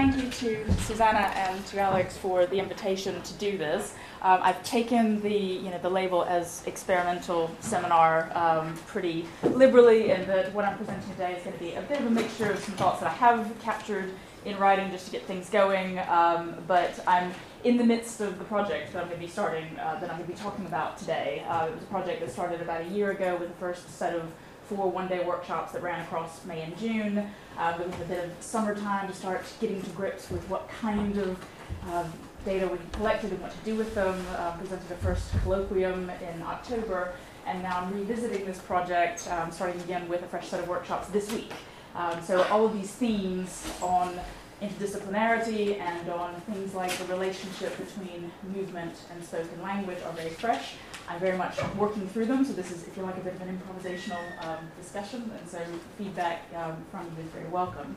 thank you to Susanna and to Alex for the invitation to do this. Um, I've taken the, you know, the label as experimental seminar um, pretty liberally, and that what I'm presenting today is going to be a bit of a mixture of some thoughts that I have captured in writing just to get things going. Um, but I'm in the midst of the project that I'm going to be starting, uh, that I'm going to be talking about today. Uh, it was a project that started about a year ago with the first set of four one-day workshops that ran across May and June. Um, it was a bit of summertime to start getting to grips with what kind of um, data we collected and what to do with them. Uh, presented a first colloquium in October, and now I'm revisiting this project, um, starting again with a fresh set of workshops this week. Um, so all of these themes on interdisciplinarity and on things like the relationship between movement and spoken language are very fresh. I'm very much working through them, so this is, if you like, a bit of an improvisational um, discussion, and so feedback um, from you is very welcome.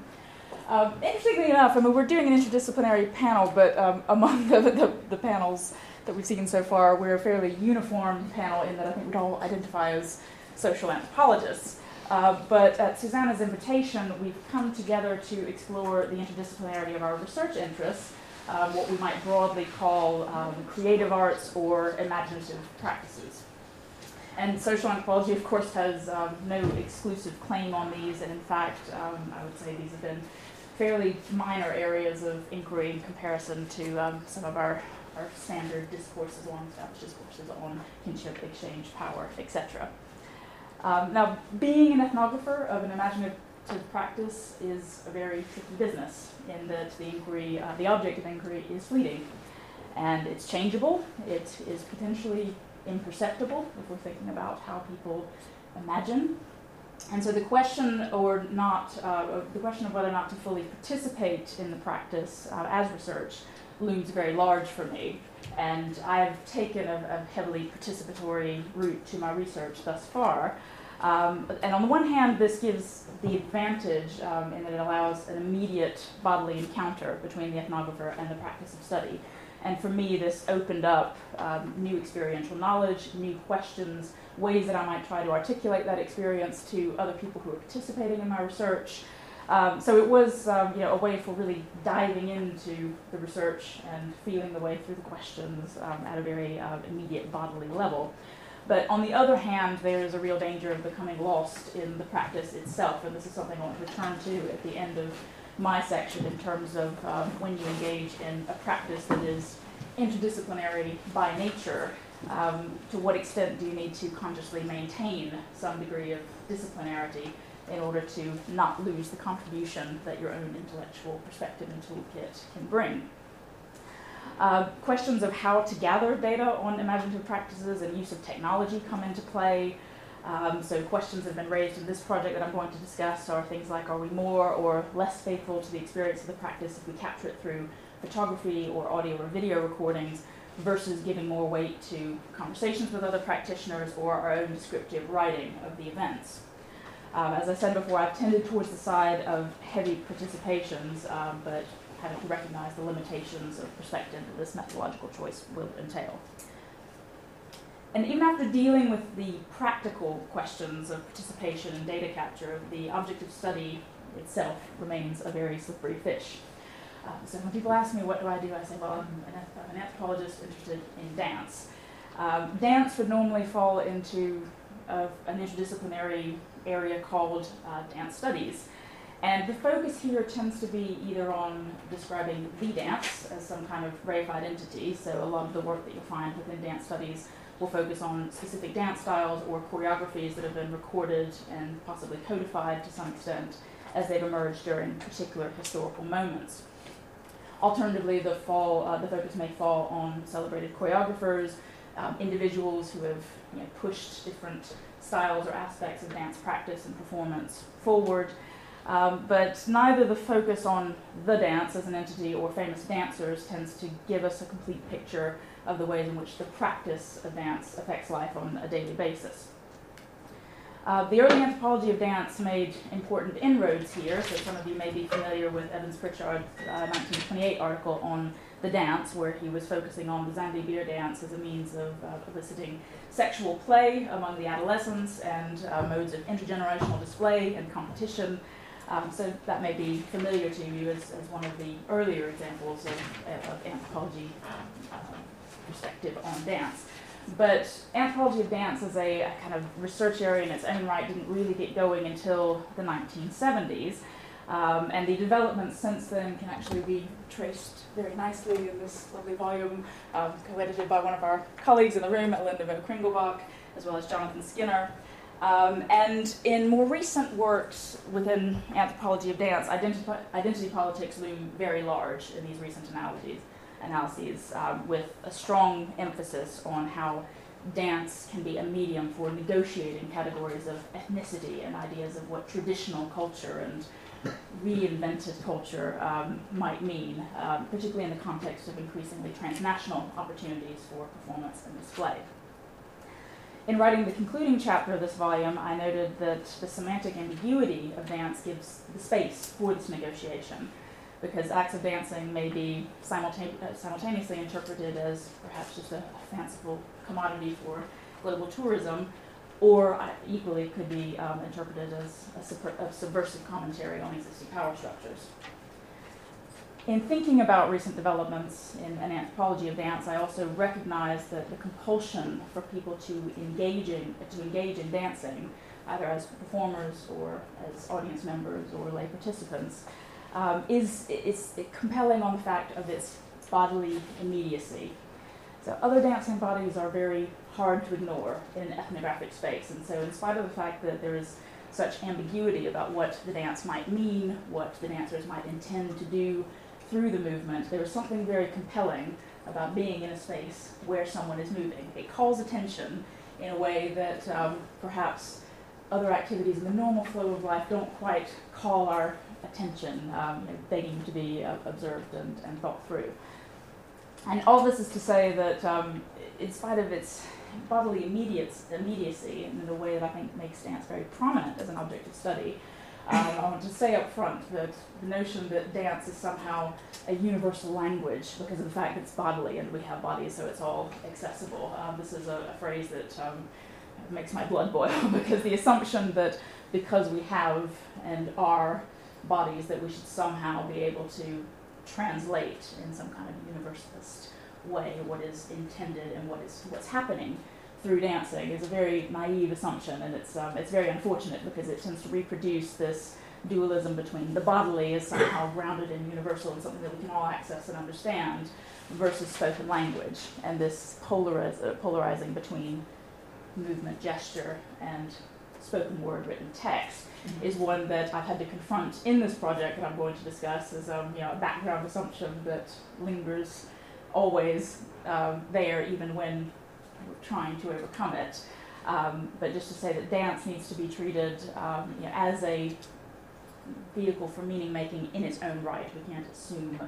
Um, interestingly enough, I mean, we're doing an interdisciplinary panel, but um, among the, the, the, panels that we've seen so far, we're a fairly uniform panel in that I think we'd all identify as social anthropologists. Uh, but at Susanna's invitation, we've come together to explore the interdisciplinarity of our research interests um, what we might broadly call um, creative arts or imaginative practices. And social anthropology, of course, has um, no exclusive claim on these, and in fact, um, I would say these have been fairly minor areas of inquiry in comparison to um, some of our, our standard discourses, on established discourses on kinship, exchange, power, etc. Um, now, being an ethnographer of an imaginative practice is a very tricky business in that the inquiry, uh, the object of inquiry is fleeting. And it's changeable, it is potentially imperceptible if we're thinking about how people imagine. And so the question or not, uh, the question of whether or not to fully participate in the practice uh, as research looms very large for me. And I've taken a, a heavily participatory route to my research thus far. Um, and on the one hand, this gives the advantage um, in that it allows an immediate bodily encounter between the ethnographer and the practice of study. And for me, this opened up um, new experiential knowledge, new questions, ways that I might try to articulate that experience to other people who are participating in my research. Um, so it was um, you know, a way for really diving into the research and feeling the way through the questions um, at a very uh, immediate bodily level. But on the other hand, there is a real danger of becoming lost in the practice itself, and this is something I want to return to at the end of my section in terms of um, when you engage in a practice that is interdisciplinary by nature. Um, to what extent do you need to consciously maintain some degree of disciplinarity in order to not lose the contribution that your own intellectual perspective and toolkit can bring? Uh, questions of how to gather data on imaginative practices and use of technology come into play. Um, so questions that have been raised in this project that I'm going to discuss are things like are we more or less faithful to the experience of the practice if we capture it through photography or audio or video recordings versus giving more weight to conversations with other practitioners or our own descriptive writing of the events. Um, as I said before, I've tended towards the side of heavy participations, um, but having to recognize the limitations of perspective that this methodological choice will entail. And even after dealing with the practical questions of participation and data capture, the object of study itself remains a very slippery fish. Um, so when people ask me what do I do, I say, well, I'm an, I'm an anthropologist interested in dance. Um, dance would normally fall into uh, an interdisciplinary area called uh, dance studies. And the focus here tends to be either on describing the dance as some kind of reified entity, so a lot of the work that you'll find within dance studies will focus on specific dance styles or choreographies that have been recorded and possibly codified to some extent as they've emerged during particular historical moments. Alternatively, the, fall, uh, the focus may fall on celebrated choreographers, um, individuals who have you know, pushed different styles or aspects of dance practice and performance forward, um, but neither the focus on the dance as an entity or famous dancers tends to give us a complete picture of the ways in which the practice of dance affects life on a daily basis. Uh, the early anthropology of dance made important inroads here, so some of you may be familiar with Evans Pritchard's uh, 1928 article on the dance, where he was focusing on the Zande beer dance as a means of uh, eliciting sexual play among the adolescents and uh, modes of intergenerational display and competition Um, so that may be familiar to you as, as one of the earlier examples of, of anthropology uh, perspective on dance. But anthropology of dance as a, a, kind of research area in its own right didn't really get going until the 1970s. Um, and the developments since then can actually be traced very nicely in this lovely volume, um, co-edited by one of our colleagues in the room, Hélène Neveu Kringelbach, as well as Jonathan Skinner. Um, and in more recent works within anthropology of dance, identity, politics loom very large in these recent analogies, analyses, um, with a strong emphasis on how dance can be a medium for negotiating categories of ethnicity and ideas of what traditional culture and reinvented culture um, might mean, um, particularly in the context of increasingly transnational opportunities for performance and display. In writing the concluding chapter of this volume, I noted that the semantic ambiguity of dance gives the space for this negotiation, because acts of dancing may be simultane- uh, simultaneously interpreted as perhaps just a fanciful commodity for global tourism, or uh, equally could be um, interpreted as a, a subversive commentary on existing power structures. In thinking about recent developments in an anthropology of dance, I also recognize that the compulsion for people to engage in, to engage in dancing, either as performers or as audience members or lay participants, um, is, is compelling on the fact of its bodily immediacy. So other dancing bodies are very hard to ignore in an ethnographic space, and so in spite of the fact that there is such ambiguity about what the dance might mean, what the dancers might intend to do, through the movement, there is something very compelling about being in a space where someone is moving. It calls attention in a way that um, perhaps other activities in the normal flow of life don't quite call our attention, um, begging to be uh, observed and, and, thought through. And all this is to say that, um, in spite of its bodily immediacy, in a way that I think makes dance very prominent as an object of study, um, I want to say up front that the notion that dance is somehow a universal language because of the fact that it's bodily and we have bodies, so it's all accessible. Um, this is a, a phrase that um, makes my blood boil because the assumption that because we have and are bodies, that we should somehow be able to translate in some kind of universalist way what is intended and what is what's happening through dancing is a very naive assumption, and it's um, it's very unfortunate because it tends to reproduce this dualism between the bodily is somehow grounded and universal and something that we can all access and understand, versus spoken language, and this polariz- uh, polarizing between movement, gesture, and spoken word, written text mm-hmm. is one that I've had to confront in this project that I'm going to discuss as um, you know a background assumption that lingers always um, there, even when trying to overcome it. Um, but just to say that dance needs to be treated um, you know, as a vehicle for meaning making in its own right. We can't assume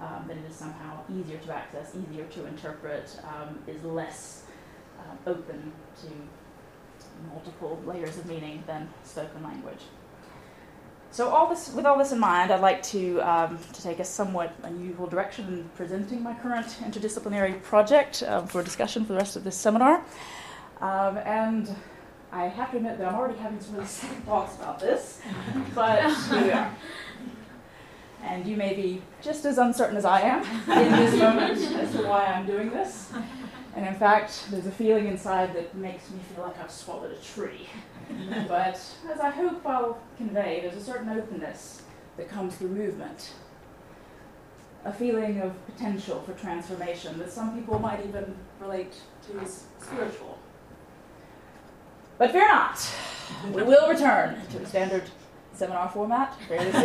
um, that it is somehow easier to access, easier to interpret, um, is less uh, open to multiple layers of meaning than spoken language. So all this, with all this in mind, I'd like to, um, to take a somewhat unusual direction in presenting my current interdisciplinary project um, for discussion for the rest of this seminar. Um, and I have to admit that I'm already having some really second thoughts about this, but here we are. And you may be just as uncertain as I am in this moment as to why I'm doing this. And in fact, there's a feeling inside that makes me feel like I've swallowed a tree. but as I hope I'll convey, there's a certain openness that comes through movement. A feeling of potential for transformation that some people might even relate to as spiritual. But fear not, we will return to the standard seminar format fairly soon.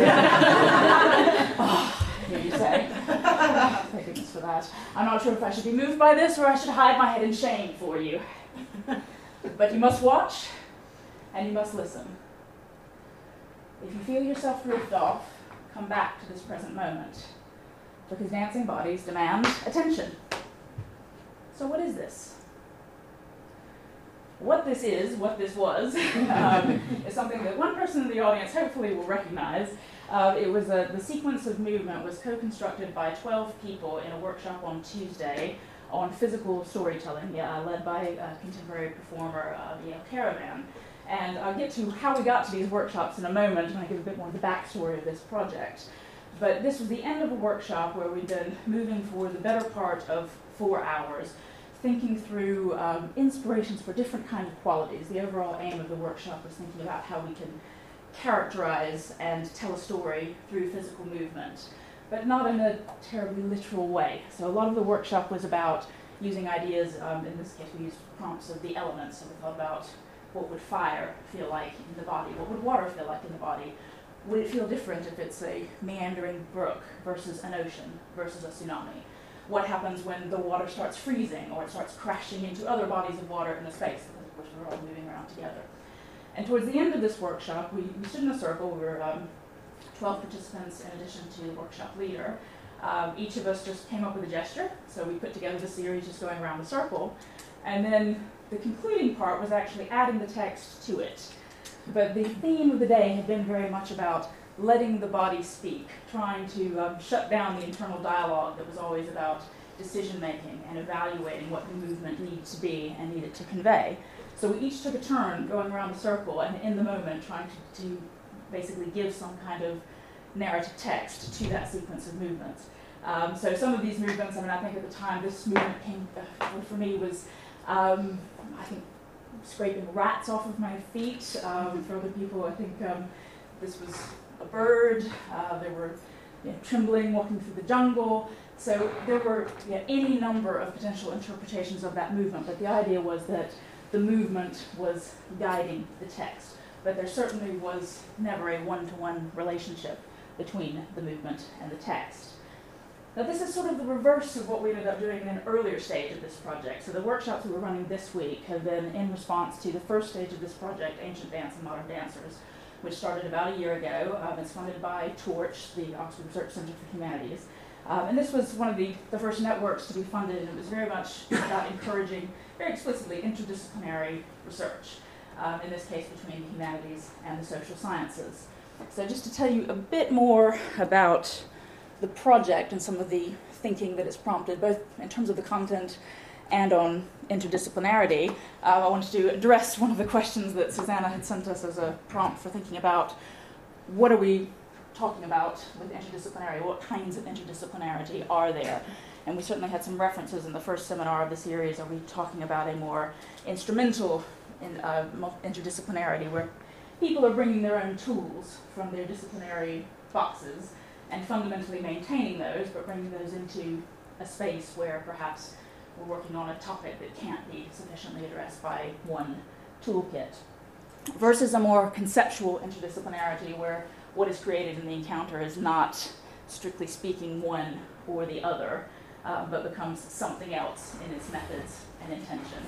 oh, hear you say. Thank goodness for that. I'm not sure if I should be moved by this or I should hide my head in shame for you. But you must watch and you must listen. If you feel yourself drift off, come back to this present moment, because dancing bodies demand attention. So, what is this? What this is, what this was, um, is something that one person in the audience hopefully will recognize. Uh, it was a, the sequence of movement was co-constructed by 12 people in a workshop on Tuesday on physical storytelling, uh, led by a contemporary performer, uh, Yael Karavan. And I'll get to how we got to these workshops in a moment and I give a bit more of the backstory of this project. But this was the end of a workshop where we'd been moving for the better part of four hours, thinking through um, inspirations for different kinds of qualities. The overall aim of the workshop was thinking about how we can characterize and tell a story through physical movement, but not in a terribly literal way. So a lot of the workshop was about using ideas, um, in this case we used prompts of the elements, so we thought about what would fire feel like in the body, what would water feel like in the body, would it feel different if it's a meandering brook versus an ocean versus a tsunami? What happens when the water starts freezing or it starts crashing into other bodies of water in the space, because of course we're all moving around together. And towards the end of this workshop, we, we stood in a circle. We were um, 12 participants in addition to the workshop leader. Um, each of us just came up with a gesture. So we put together the series just going around the circle. And then the concluding part was actually adding the text to it. But the theme of the day had been very much about letting the body speak, trying to um, shut down the internal dialogue that was always about decision making and evaluating what the movement needed to be and needed to convey. So we each took a turn going around the circle and in the moment trying to, to basically give some kind of narrative text to that sequence of movements. Um, so some of these movements, I mean, I think at the time this movement came uh, for me was, um, I think, scraping rats off of my feet. Um, for other people, I think um, this was a bird. Uh, there were you know, trembling, walking through the jungle. So there were you know, any number of potential interpretations of that movement, but the idea was that the movement was guiding the text. But there certainly was never a one to one relationship between the movement and the text. Now, this is sort of the reverse of what we ended up doing in an earlier stage of this project. So, the workshops we were running this week have been in response to the first stage of this project, Ancient Dance and Modern Dancers, which started about a year ago. Um, it's funded by Torch, the Oxford Research Center for Humanities. Um, and this was one of the, the first networks to be funded, and it was very much about encouraging, very explicitly, interdisciplinary research, um, in this case between the humanities and the social sciences. So, just to tell you a bit more about the project and some of the thinking that it's prompted, both in terms of the content and on interdisciplinarity, uh, I wanted to address one of the questions that Susanna had sent us as a prompt for thinking about what are we talking about with interdisciplinarity? What kinds of interdisciplinarity are there? And we certainly had some references in the first seminar of the series. Are we talking about a more instrumental in, uh, interdisciplinarity where people are bringing their own tools from their disciplinary boxes and fundamentally maintaining those, but bringing those into a space where perhaps we're working on a topic that can't be sufficiently addressed by one toolkit? Versus a more conceptual interdisciplinarity where what is created in the encounter is not, strictly speaking, one or the other, uh, but becomes something else in its methods and intention.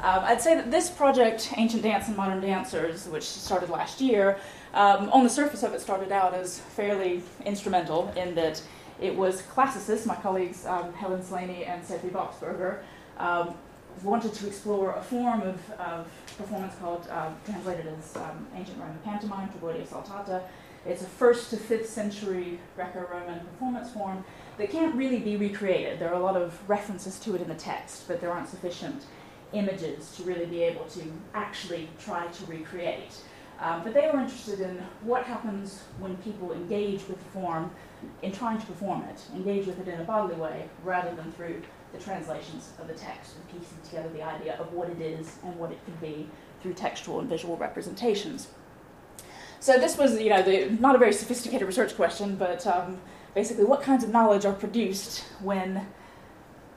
Um, I'd say that this project, Ancient Dance and Modern Dancers, which started last year, um, on the surface of it started out as fairly instrumental in that it was classicists, my colleagues um, Helen Slaney and Sophie Bocksberger, um, wanted to explore a form of, of performance called, uh, translated as um, Ancient Roman Pantomime, Tragoedia Saltata, it's a first to fifth century Greco Roman performance form that can't really be recreated. There are a lot of references to it in the text, but there aren't sufficient images to really be able to actually try to recreate. Um, but they were interested in what happens when people engage with the form in trying to perform it, engage with it in a bodily way rather than through the translations of the text and piecing together the idea of what it is and what it can be through textual and visual representations. So this was, you know, the, not a very sophisticated research question, but um, basically, what kinds of knowledge are produced when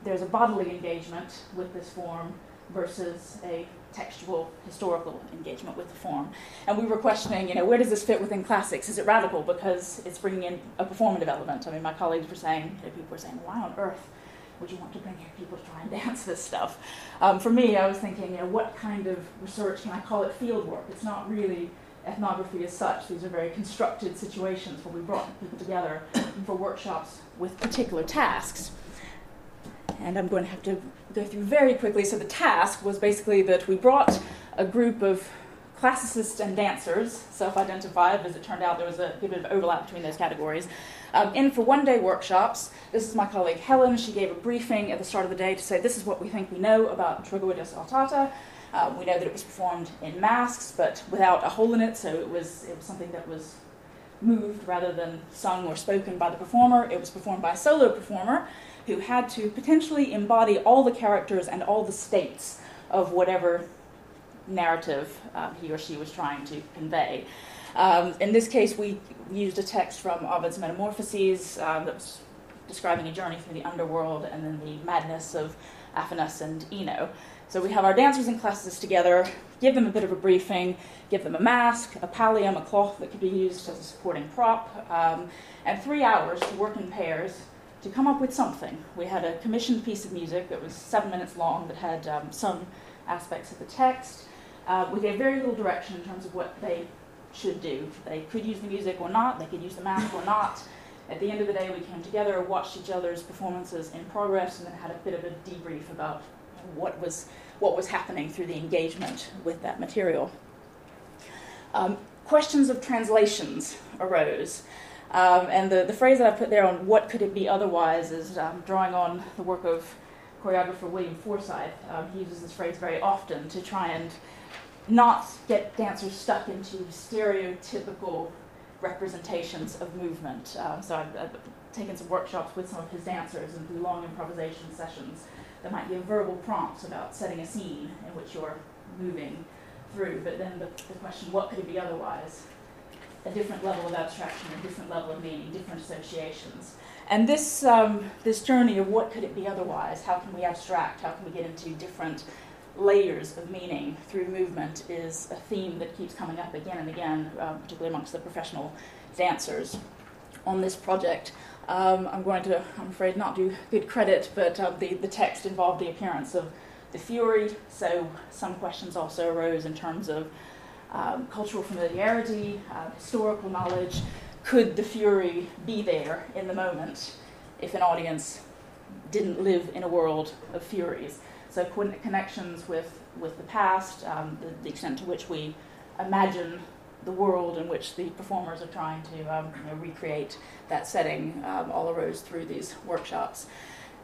there's a bodily engagement with this form versus a textual historical engagement with the form. And we were questioning, you know, where does this fit within classics? Is it radical because it's bringing in a performative element? I mean, my colleagues were saying, you know, people were saying, why on earth would you want to bring people to try and dance this stuff? Um, for me, I was thinking, you know, what kind of research can I call it field work? It's not really ethnography as such. These are very constructed situations where we brought people together for workshops with particular tasks. And I'm going to have to go through very quickly. So, the task was basically that we brought a group of classicists and dancers, self identified, as it turned out there was a good bit of overlap between those categories, um, in for one day workshops. This is my colleague Helen. She gave a briefing at the start of the day to say, This is what we think we know about Tragoedia saltata. Um, we know that it was performed in masks, but without a hole in it, so it was, it was something that was moved rather than sung or spoken by the performer. It was performed by a solo performer who had to potentially embody all the characters and all the states of whatever narrative uh, he or she was trying to convey. Um, in this case, we used a text from Ovid's Metamorphoses um, that was describing a journey through the underworld and then the madness of Athamas and Ino. So we have our dancers in classes together, give them a bit of a briefing, give them a mask, a pallium, a cloth that could be used as a supporting prop, um, and three hours to work in pairs to come up with something. We had a commissioned piece of music that was seven minutes long that had um, some aspects of the text. Uh, we gave very little direction in terms of what they should do. They could use the music or not, they could use the mask or not. At the end of the day, we came together, watched each other's performances in progress, and then had a bit of a debrief about what was, what was happening through the engagement with that material. Um, questions of translations arose. Um, and the, the phrase that I put there on what could it be otherwise is um, drawing on the work of choreographer William Forsythe. Um, he uses this phrase very often to try and not get dancers stuck into stereotypical representations of movement. Um, so I've, I've, taken some workshops with some of his dancers and through long improvisation sessions. There might be a verbal prompt about setting a scene in which you're moving through, but then the, the question, what could it be otherwise? A different level of abstraction, a different level of meaning, different associations. And this, um, this journey of what could it be otherwise, how can we abstract, how can we get into different layers of meaning through movement is a theme that keeps coming up again and again, um, particularly amongst the professional dancers on this project. Um, I'm going to, I'm afraid, not do good credit, but uh, the, the text involved the appearance of the Fury, so some questions also arose in terms of um, cultural familiarity, uh, historical knowledge. Could the Fury be there in the moment if an audience didn't live in a world of Furies? So connections with, with the past, um, the, the, extent to which we imagine the world in which the performers are trying to um, you know, recreate that setting um, all arose through these workshops.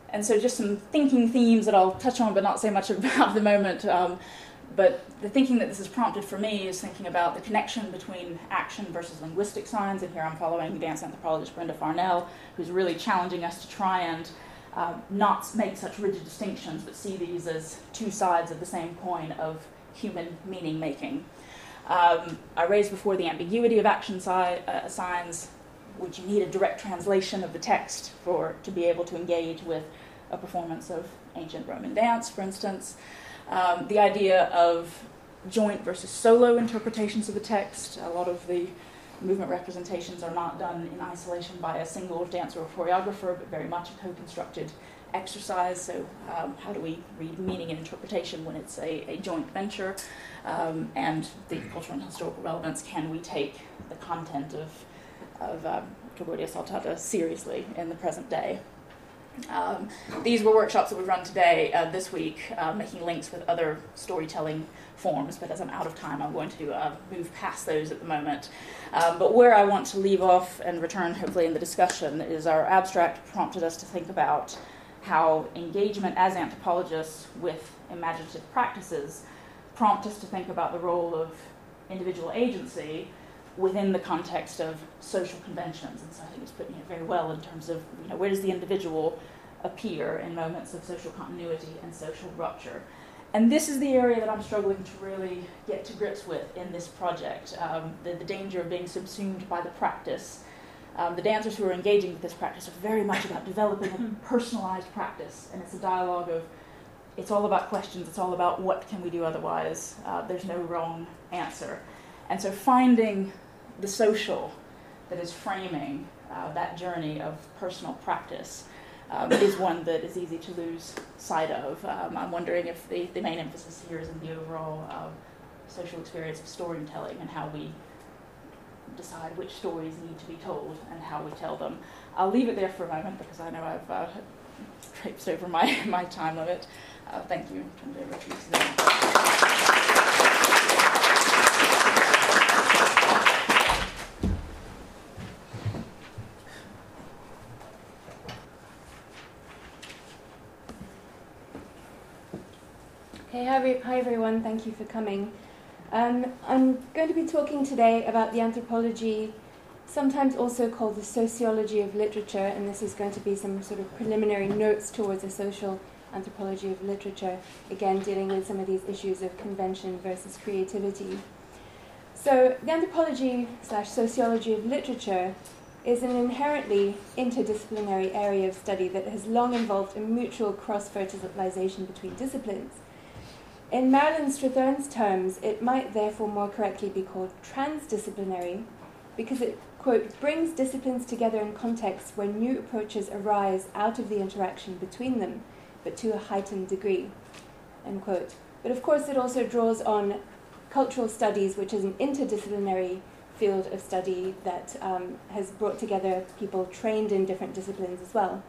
And so just some thinking themes that I'll touch on but not say much about at the moment. Um, but the thinking that this has prompted for me is thinking about the connection between action versus linguistic signs. And here I'm following dance anthropologist Brenda Farnell, who's really challenging us to try and uh, not make such rigid distinctions, but see these as two sides of the same coin of human meaning making. Um, I raised before the ambiguity of action si- uh, signs. Would you need a direct translation of the text for to be able to engage with a performance of ancient Roman dance, for instance? Um, the idea of joint versus solo interpretations of the text. A lot of the movement representations are not done in isolation by a single dancer or choreographer, but very much co constructed exercise. So, um, how do we read meaning and interpretation when it's a, a joint venture? Um, and the cultural and historical relevance can we take the content of, of um, Saltata seriously in the present day? Um, these were workshops that we run today, uh, this week, uh, making links with other storytelling forms, but as I'm out of time, I'm going to uh, move past those at the moment. Um, but where I want to leave off and return, hopefully, in the discussion is our abstract prompted us to think about how engagement as anthropologists with imaginative practices prompt us to think about the role of individual agency within the context of social conventions. And so I think it's putting it very well in terms of you know, where does the individual appear in moments of social continuity and social rupture. And this is the area that I'm struggling to really get to grips with in this project um, the, the, danger of being subsumed by the practice. Um, the dancers who are engaging with this practice are very much about developing a personalized practice, and it's a dialogue of it's all about questions, it's all about what can we do otherwise. Uh, there's no wrong answer. And so finding the social that is framing uh, that journey of personal practice um, is one that is easy to lose sight of. Um, I'm wondering if the, the main emphasis here is in the overall uh, social experience of storytelling and how we decide which stories need to be told and how we tell them. I'll leave it there for a moment because I know I've uh, traipsed over my, my time limit. Uh, thank you. Hi, hi everyone, thank you for coming. Um, I'm going to be talking today about the anthropology, sometimes also called the sociology of literature, and this is going to be some sort of preliminary notes towards a social anthropology of literature, again dealing with some of these issues of convention versus creativity. So, the anthropology slash sociology of literature is an inherently interdisciplinary area of study that has long involved a mutual cross fertilization between disciplines. In Marilyn Strathern's terms, it might therefore more correctly be called transdisciplinary because it, quote, brings disciplines together in contexts where new approaches arise out of the interaction between them, but to a heightened degree, end quote. But of course, it also draws on cultural studies, which is an interdisciplinary field of study that um, has brought together people trained in different disciplines as well.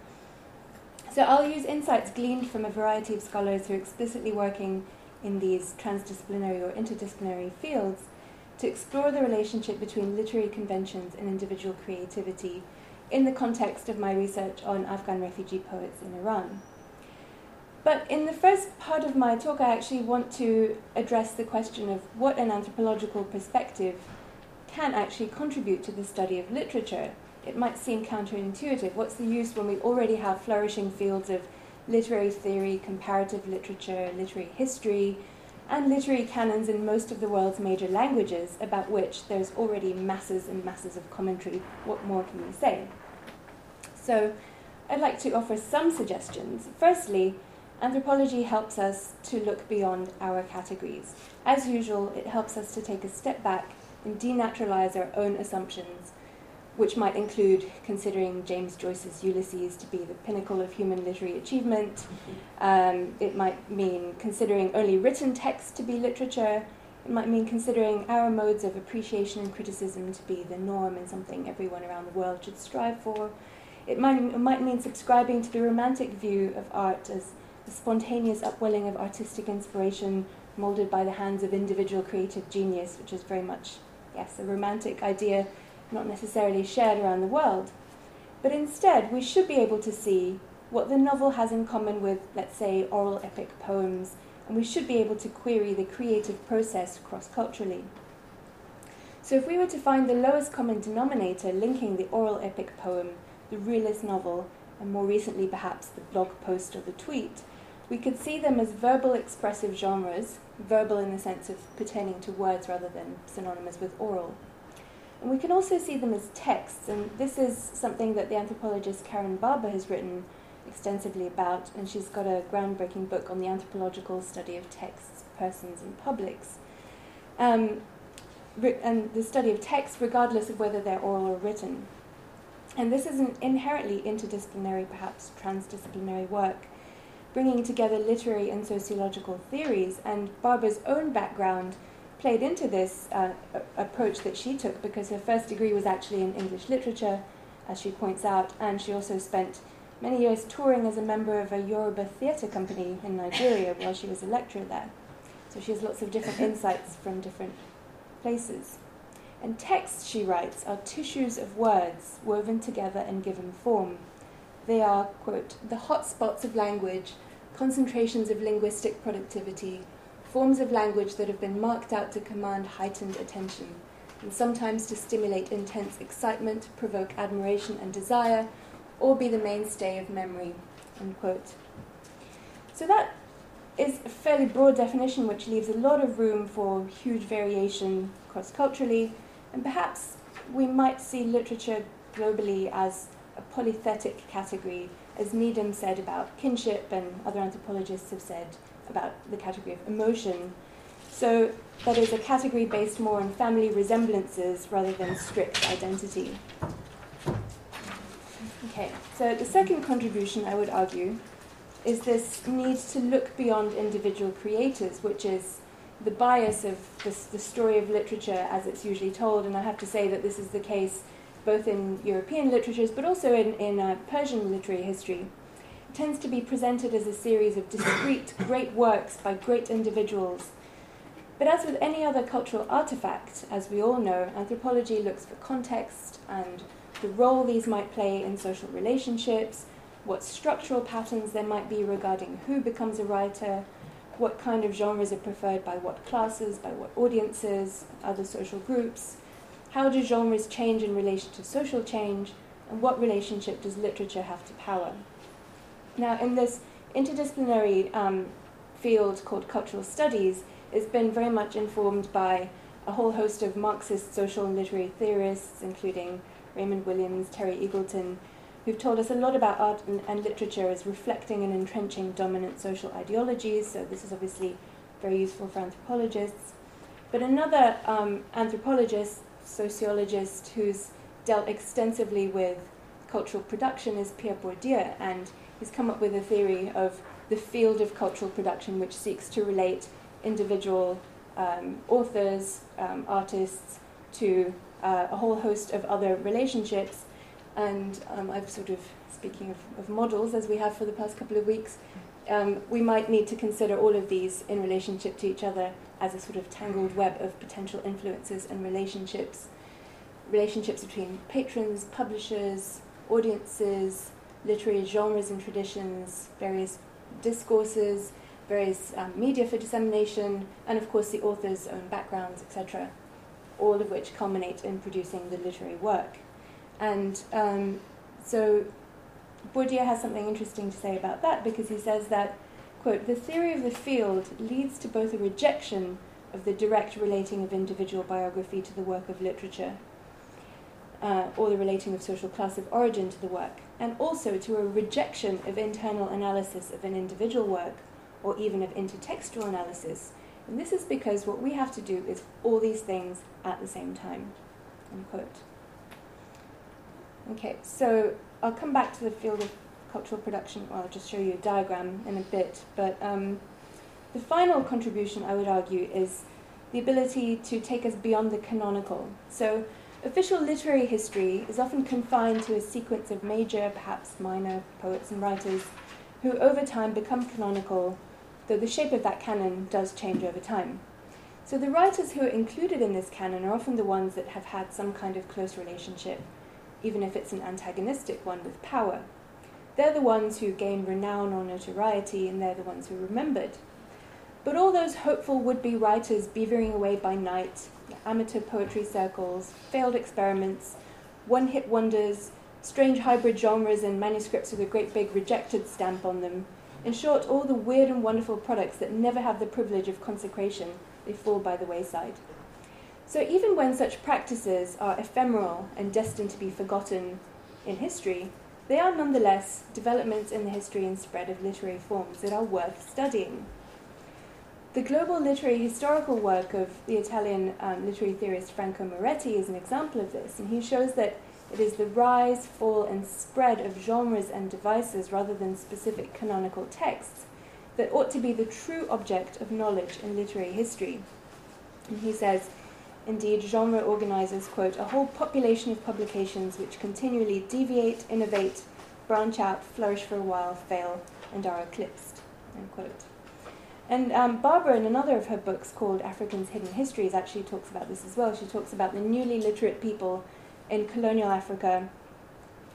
So I'll use insights gleaned from a variety of scholars who are explicitly working in these transdisciplinary or interdisciplinary fields to explore the relationship between literary conventions and individual creativity in the context of my research on Afghan refugee poets in Iran. But in the first part of my talk, I actually want to address the question of what an anthropological perspective can actually contribute to the study of literature. It might seem counterintuitive. What's the use when we already have flourishing fields of literary theory, comparative literature, literary history, and literary canons in most of the world's major languages, about which there's already masses and masses of commentary? What more can we say? So, I'd like to offer some suggestions. Firstly, Anthropology helps us to look beyond our categories. As usual, it helps us to take a step back and denaturalize our own assumptions, which might include considering James Joyce's Ulysses to be the pinnacle of human literary achievement. Um, it might mean considering only written text to be literature. It might mean considering our modes of appreciation and criticism to be the norm and something everyone around the world should strive for. It might, it might mean subscribing to the romantic view of art as the spontaneous upwelling of artistic inspiration molded by the hands of individual creative genius, which is very much, yes, a romantic idea not necessarily shared around the world. But instead, we should be able to see what the novel has in common with, let's say, oral epic poems, and we should be able to query the creative process cross culturally. So, if we were to find the lowest common denominator linking the oral epic poem, the realist novel, and more recently perhaps the blog post or the tweet, we could see them as verbal expressive genres, verbal in the sense of pertaining to words rather than synonymous with oral. And we can also see them as texts, and this is something that the anthropologist Karin Barber has written extensively about, and she's got a groundbreaking book on the anthropological study of texts, persons, and publics. Um, and the study of texts, regardless of whether they're oral or written. And this is an inherently interdisciplinary, perhaps transdisciplinary work bringing together literary and sociological theories, and Barber's own background played into this uh, approach that she took because her first degree was actually in English literature, as she points out, and she also spent many years touring as a member of a Yoruba theatre company in Nigeria while she was a lecturer there. So she has lots of different insights from different places. And texts, she writes, are tissues of words woven together and given form. They are, quote, the hot spots of language concentrations of linguistic productivity, forms of language that have been marked out to command heightened attention, and sometimes to stimulate intense excitement, provoke admiration and desire, or be the mainstay of memory. So that is a fairly broad definition which leaves a lot of room for huge variation cross culturally, and perhaps we might see literature globally as a polythetic category as Needham said about kinship, and other anthropologists have said about the category of emotion. So that is a category based more on family resemblances rather than strict identity. Okay, so the second contribution I would argue is this need to look beyond individual creators, which is the bias of this, the story of literature as it's usually told. And I have to say that this is the case both in European literatures but also in, in uh, Persian literary history, tends to be presented as a series of discrete great works by great individuals. But as with any other cultural artifact, as we all know, anthropology looks for context and the role these might play in social relationships, what structural patterns there might be regarding who becomes a writer, what kind of genres are preferred by what classes, by what audiences, other social groups. How do genres change in relation to social change? And what relationship does literature have to power? Now, in this interdisciplinary um, field called cultural studies, it's been very much informed by a whole host of Marxist social and literary theorists, including Raymond Williams, Terry Eagleton, who've told us a lot about art and, and, literature as reflecting and entrenching dominant social ideologies. So this is obviously very useful for anthropologists. But another um, anthropologist, sociologist, who's dealt extensively with cultural production is Pierre Bourdieu, and he's come up with a theory of the field of cultural production which seeks to relate individual um, authors, um, artists, to uh, a whole host of other relationships. And um, I've sort of, speaking of, of, models, as we have for the past couple of weeks, um, we might need to consider all of these in relationship to each other as a sort of tangled web of potential influences and relationships. Relationships between patrons, publishers, audiences, literary genres and traditions, various discourses, various um, media for dissemination, and of course the author's own backgrounds, etc., all of which culminate in producing the literary work. And um, so Bourdieu has something interesting to say about that because he says that, quote, the theory of the field leads to both a rejection of the direct relating of individual biography to the work of literature, uh, or the relating of social class of origin to the work, and also to a rejection of internal analysis of an individual work or even of intertextual analysis. And this is because what we have to do is all these things at the same time. Okay, so I'll come back to the field of cultural production. Well, I'll just show you a diagram in a bit. But um, the final contribution, I would argue, is the ability to take us beyond the canonical. So official literary history is often confined to a sequence of major, perhaps minor, poets and writers who over time become canonical though the shape of that canon does change over time. So the writers who are included in this canon are often the ones that have had some kind of close relationship, even if it's an antagonistic one with power. They're the ones who gain renown or notoriety, and they're the ones who are remembered. But all those hopeful would be writers beavering away by night, amateur poetry circles, failed experiments, one hit wonders, strange hybrid genres, and manuscripts with a great big rejected stamp on them, in short, all the weird and wonderful products that never have the privilege of consecration, they fall by the wayside. So even when such practices are ephemeral and destined to be forgotten in history, they are nonetheless developments in the history and spread of literary forms that are worth studying. The global literary historical work of the Italian um, literary theorist Franco Moretti is an example of this, and he shows that it is the rise, fall, and spread of genres and devices rather than specific canonical texts that ought to be the true object of knowledge in literary history. And he says, Indeed, genre organizes, quote, a whole population of publications which continually deviate, innovate, branch out, flourish for a while, fail, and are eclipsed, unquote. And um, Barber, in another of her books called Africans' Hidden Histories, actually talks about this as well. She talks about the newly literate people in colonial Africa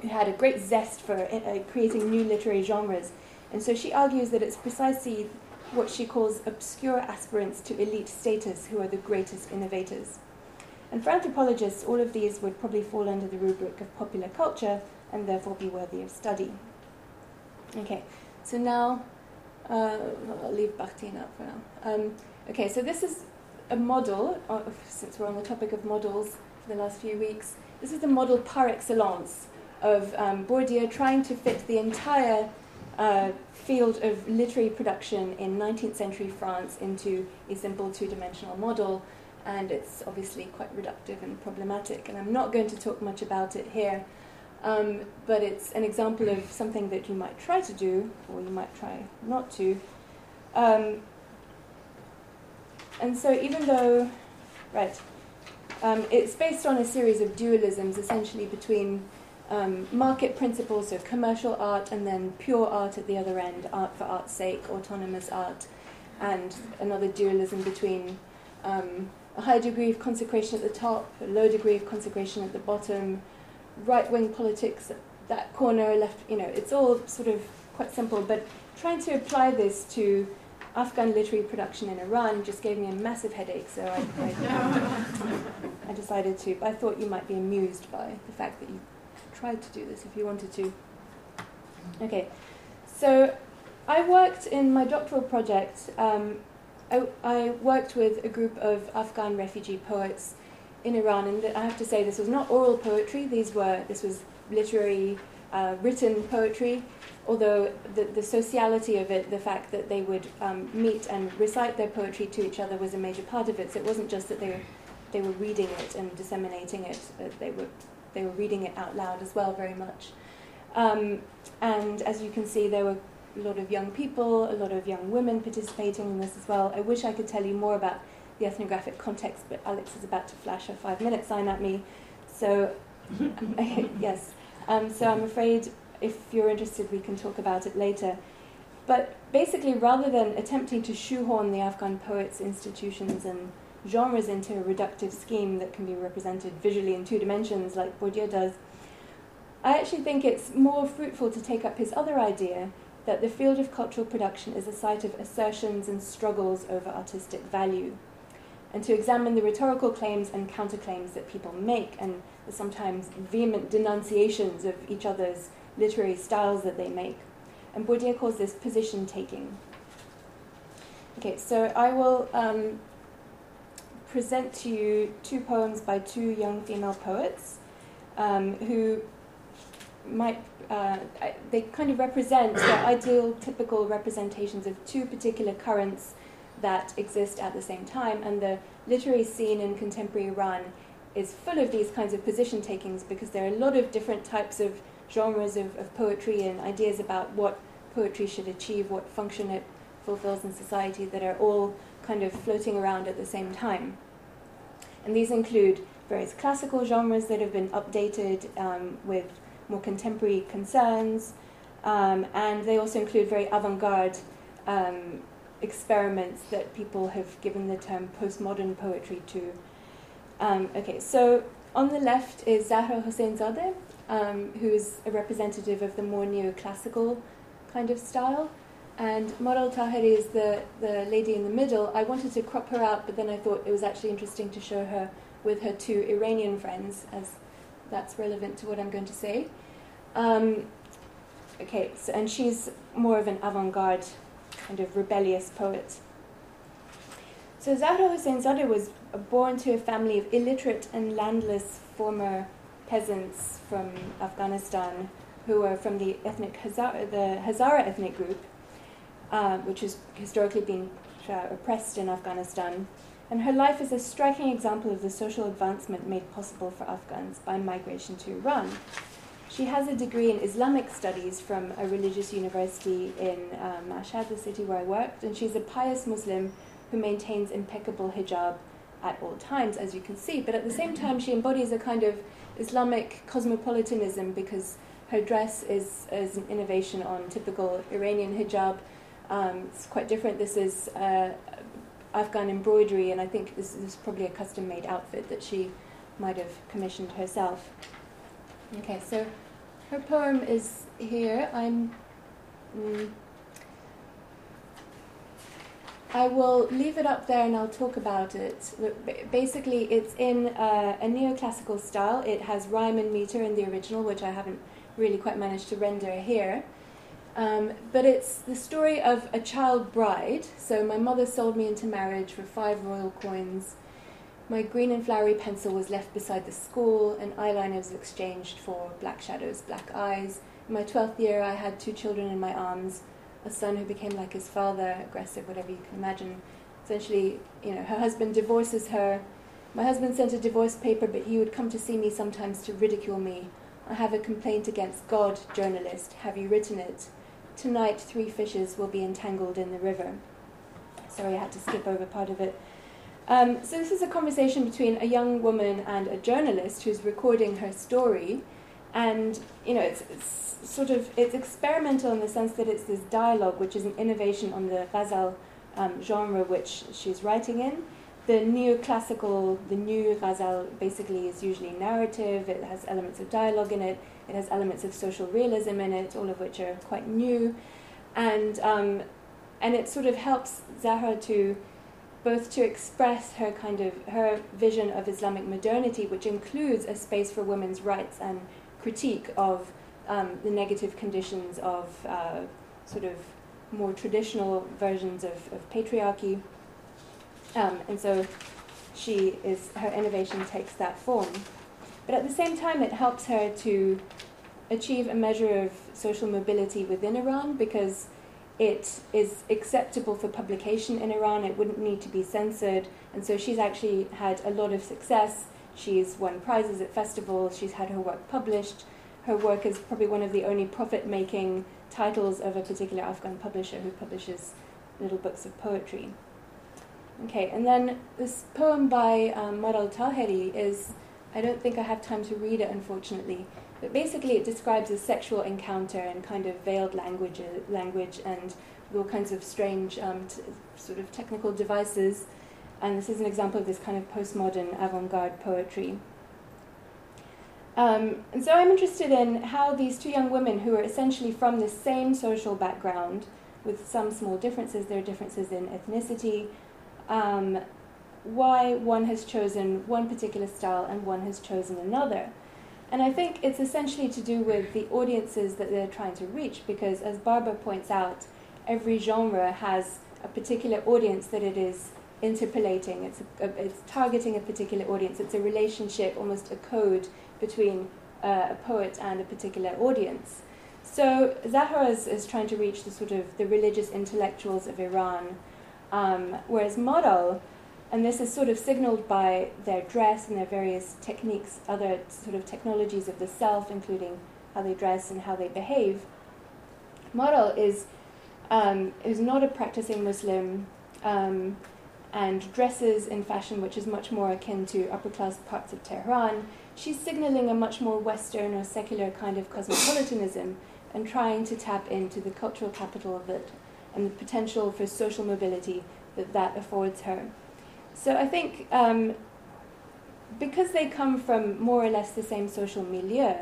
who had a great zest for uh, creating new literary genres. And so she argues that it's precisely what she calls obscure aspirants to elite status who are the greatest innovators. And for anthropologists, all of these would probably fall under the rubric of popular culture and therefore be worthy of study. Okay, so now uh, I'll leave Bakhtin out for now. Um, okay, so this is a model, of, since we're on the topic of models for the last few weeks. This is the model par excellence of um, Bourdieu trying to fit the entire uh, field of literary production in 19th century France into a simple two dimensional model, and it's obviously quite reductive and problematic. And I'm not going to talk much about it here, um, but it's an example of something that you might try to do, or you might try not to. Um, and so, even though, right, um, it's based on a series of dualisms, essentially between um, market principles, so commercial art, and then pure art at the other end, art for art's sake, autonomous art, and another dualism between um, a high degree of consecration at the top, a low degree of consecration at the bottom, right wing politics at that corner, left, you know, it's all sort of quite simple, but trying to apply this to Afghan literary production in Iran just gave me a massive headache, so I, I, I decided to. I thought you might be amused by the fact that you tried to do this if you wanted to. Okay, so I worked in my doctoral project. Um, I, I, worked with a group of Afghan refugee poets in Iran, and I have to say this was not oral poetry. These were this was literary, uh, written poetry. Although the, the sociality of it, the fact that they would um, meet and recite their poetry to each other, was a major part of it. So it wasn't just that they were they were reading it and disseminating it; they were they were reading it out loud as well, very much. Um, and as you can see, there were a lot of young people, a lot of young women participating in this as well. I wish I could tell you more about the ethnographic context, but Alex is about to flash a five minute sign at me. So, yes. Um, so I'm afraid if you're interested, we can talk about it later. But basically, rather than attempting to shoehorn the Afghan poets, institutions, and genres into a reductive scheme that can be represented visually in two dimensions, like Bourdieu does, I actually think it's more fruitful to take up his other idea that the field of cultural production is a site of assertions and struggles over artistic value, and to examine the rhetorical claims and counterclaims that people make, and the sometimes vehement denunciations of each other's literary styles that they make. And Bourdieu calls this position taking. Okay, so I will um, present to you two poems by two young female poets um, who might uh, they kind of represent the ideal, typical representations of two particular currents that exist at the same time. And the literary scene in contemporary Iran is full of these kinds of position takings because there are a lot of different types of genres of, of poetry and ideas about what poetry should achieve, what function it fulfills in society that are all kind of floating around at the same time. And these include various classical genres that have been updated um, with more contemporary concerns, um, and they also include very avant garde um, experiments that people have given the term postmodern poetry to. Um, okay, so on the left is Zahra Hossein um, who is a representative of the more neoclassical kind of style. And Maral Taheri is the, the lady in the middle. I wanted to crop her out, but then I thought it was actually interesting to show her with her two Iranian friends, as that's relevant to what I'm going to say. Um, okay, so, and she's more of an avant garde, kind of rebellious poet. So Zahra Hossein Zadeh was born to a family of illiterate and landless former peasants from Afghanistan who were from the ethnic Hazara, the Hazara ethnic group, uh, which has historically been uh, oppressed in Afghanistan. And her life is a striking example of the social advancement made possible for Afghans by migration to Iran. She has a degree in Islamic studies from a religious university in Mashhad, the city where I worked, and she's a pious Muslim who maintains impeccable hijab at all times, as you can see. But at the same time, she embodies a kind of Islamic cosmopolitanism because her dress is, is an innovation on typical Iranian hijab. Um, it's quite different. This is uh, Afghan embroidery, and I think this is probably a custom made outfit that she might have commissioned herself. Okay, so her poem is here. I'm. Mm, I will leave it up there and I'll talk about it. Basically, it's in a neoclassical style. It has rhyme and meter in the original, which I haven't really quite managed to render here. Um, but it's the story of a child bride. So, my mother sold me into marriage for five royal coins. My green and flowery pencil was left beside the school, and eyeliner was exchanged for black shadows, black eyes. In my 12th year, I had two children in my arms a son who became like his father, aggressive, whatever you can imagine. Essentially, you know, her husband divorces her. My husband sent a divorce paper, but he would come to see me sometimes to ridicule me. I have a complaint against God, journalist. Have you written it? Tonight, three fishes will be entangled in the river. Sorry, I had to skip over part of it. Um, so this is a conversation between a young woman and a journalist who's recording her story, and you know it's, it's sort of it's experimental in the sense that it's this dialogue, which is an innovation on the ghazal um, genre which she's writing in. The neoclassical, the new ghazal basically is usually narrative. It has elements of dialogue in it. It has elements of social realism in it, all of which are quite new, and um, and it sort of helps Zahra to both to express her kind of her vision of Islamic modernity, which includes a space for women's rights and critique of um, the negative conditions of uh, sort of more traditional versions of, of patriarchy. Um, and so she is her innovation takes that form. But at the same time, it helps her to achieve a measure of social mobility within Iran because it is acceptable for publication in Iran. It wouldn't need to be censored. And so she's actually had a lot of success. She's won prizes at festivals. She's had her work published. Her work is probably one of the only profit making titles of a particular Afghan publisher who publishes little books of poetry. Okay, and then this poem by um, Maral Taheri is, I don't think I have time to read it unfortunately, but basically it describes a sexual encounter in kind of veiled language, language and all kinds of strange um, sort of technical devices. And this is an example of this kind of postmodern avant garde poetry. Um, and so I'm interested in how these two young women, who are essentially from the same social background, with some small differences, there are differences in ethnicity, um, why one has chosen one particular style and one has chosen another. And I think it's essentially to do with the audiences that they're trying to reach, because as Barber points out, every genre has a particular audience that it is interpolating. It's, a, a, it's targeting a particular audience. It's a relationship, almost a code between uh, a poet and a particular audience. So Zahra is, is, trying to reach the sort of the religious intellectuals of Iran, um, whereas Maral, and this is sort of signaled by their dress and their various techniques, other sort of technologies of the self, including how they dress and how they behave. Maral is um, is not a practicing Muslim. Um, and dresses in fashion which is much more akin to upper class parts of Tehran, she's signaling a much more Western or secular kind of cosmopolitanism and trying to tap into the cultural capital of it and the potential for social mobility that that affords her. So I think um, because they come from more or less the same social milieu,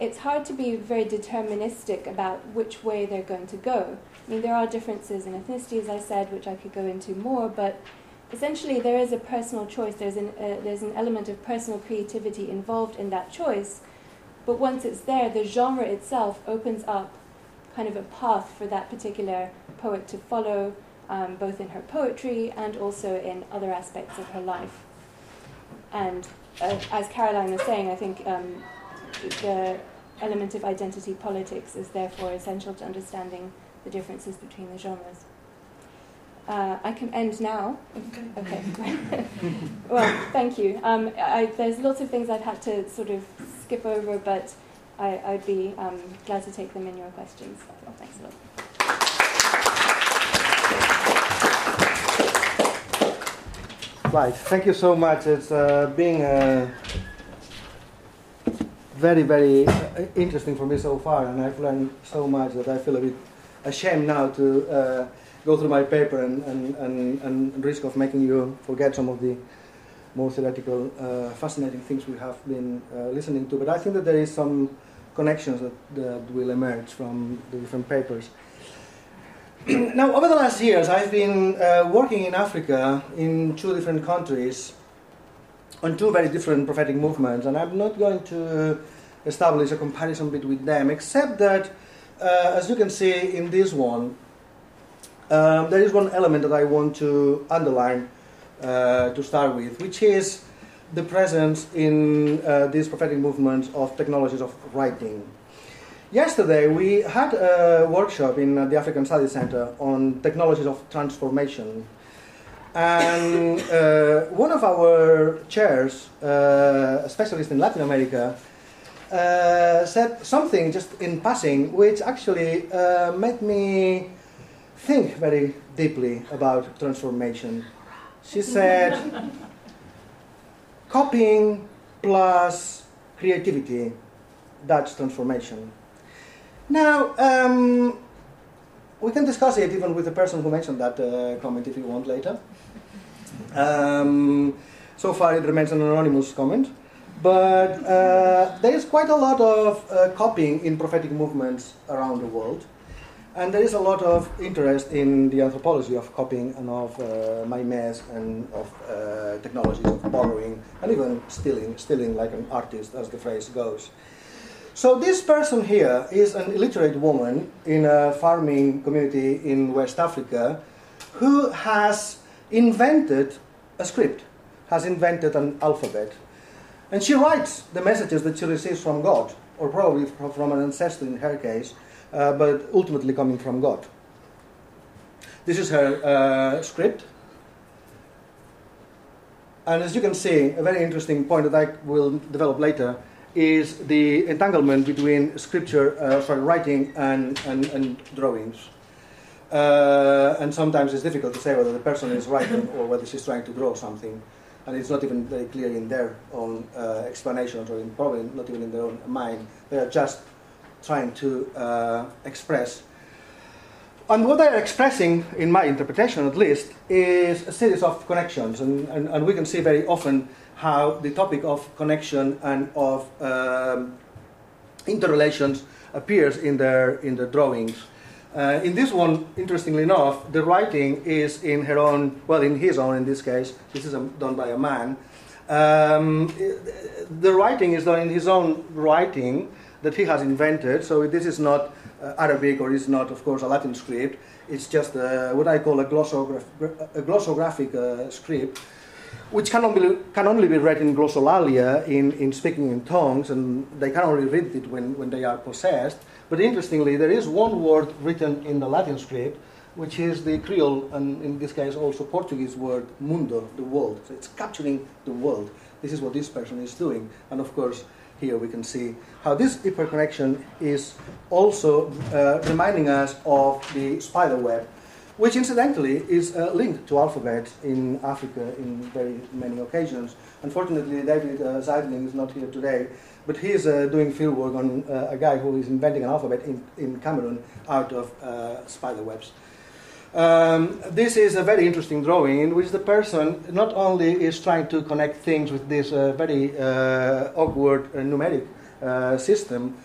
it's hard to be very deterministic about which way they're going to go. I mean, there are differences in ethnicity, as I said, which I could go into more, but essentially there is a personal choice. There's an, uh, there's an element of personal creativity involved in that choice. But once it's there, the genre itself opens up kind of a path for that particular poet to follow, um, both in her poetry and also in other aspects of her life. And uh, as Caroline was saying, I think um, the element of identity politics is therefore essential to understanding the differences between the genres. Uh, I can end now. Okay. well, thank you. Um, I, there's lots of things I've had to sort of skip over, but I, would be um, glad to take them in your questions. Well, thanks a lot. Right. Thank you so much. It's uh, being uh, very, very uh, interesting for me so far, and I've learned so much that I feel a bit ashamed now to uh, go through my paper and, and, and, and, risk of making you forget some of the more theoretical, uh, fascinating things we have been uh, listening to. But I think that there is some connections that, that will emerge from the different papers. now, over the last years, I've been uh, working in Africa in two different countries on two very different prophetic movements, and I'm not going to establish a comparison between them, except that uh, as you can see in this one, um, there is one element that I want to underline uh, to start with, which is the presence in uh, these prophetic movements of technologies of writing. Yesterday, we had a workshop in the African Studies Center on technologies of transformation. And uh, one of our chairs, uh, a specialist in Latin America, uh, said something just in passing, which actually uh, made me think very deeply about transformation. She said, copying plus creativity, that's transformation. Now, um, we can discuss it even with the person who mentioned that uh, comment if you want later. Um, so far, it remains an anonymous comment. But uh, there is quite a lot of uh, copying in prophetic movements around the world. And there is a lot of interest in the anthropology of copying and of uh, mimes and of uh, technologies of borrowing and even stealing, stealing like an artist, as the phrase goes. So this person here is an illiterate woman in a farming community in West Africa who has invented a script, has invented an alphabet. And she writes the messages that she receives from God, or probably from an ancestor in her case, uh, but ultimately coming from God. This is her uh, script. And as you can see, a very interesting point that I will develop later is the entanglement between scripture, uh, sorry, writing and, and, and drawings. Uh, and sometimes it's difficult to say whether the person is writing or whether she's trying to draw something. And it's not even very clear in their own uh, explanations or in, probably not even in their own mind. They are just trying to uh, express. And what they're expressing, in my interpretation at least, is a series of connections. And, and, and we can see very often how the topic of connection and of um, interrelations appears in their, in their drawings. Uh, in this one, interestingly enough, the writing is in her own, well, in his own in this case, this is a, done by a man. Um, the writing is done in his own writing, that he has invented. So this is not uh, Arabic or is not, of course, a Latin script. It's just uh, what I call a, glossograph, a glossographic uh, script, which can only, can only be read in glossolalia, in, in speaking in tongues, and they can only read it when, when they are possessed. But interestingly, there is one word written in the Latin script, which is the Creole, and in this case also Portuguese word mundo, the world. So it's capturing the world. This is what this person is doing. And of course, here we can see how this hyperconnection is also uh, reminding us of the spider web, which incidentally is uh, linked to alphabet in Africa in very many occasions. Unfortunately, David uh, is not here today, but he is uh, doing field work on uh, a guy who is inventing an alphabet in, in Cameroon out of uh, spider webs. Um, this is a very interesting drawing in which the person not only is trying to connect things with this uh, very awkward numeric system,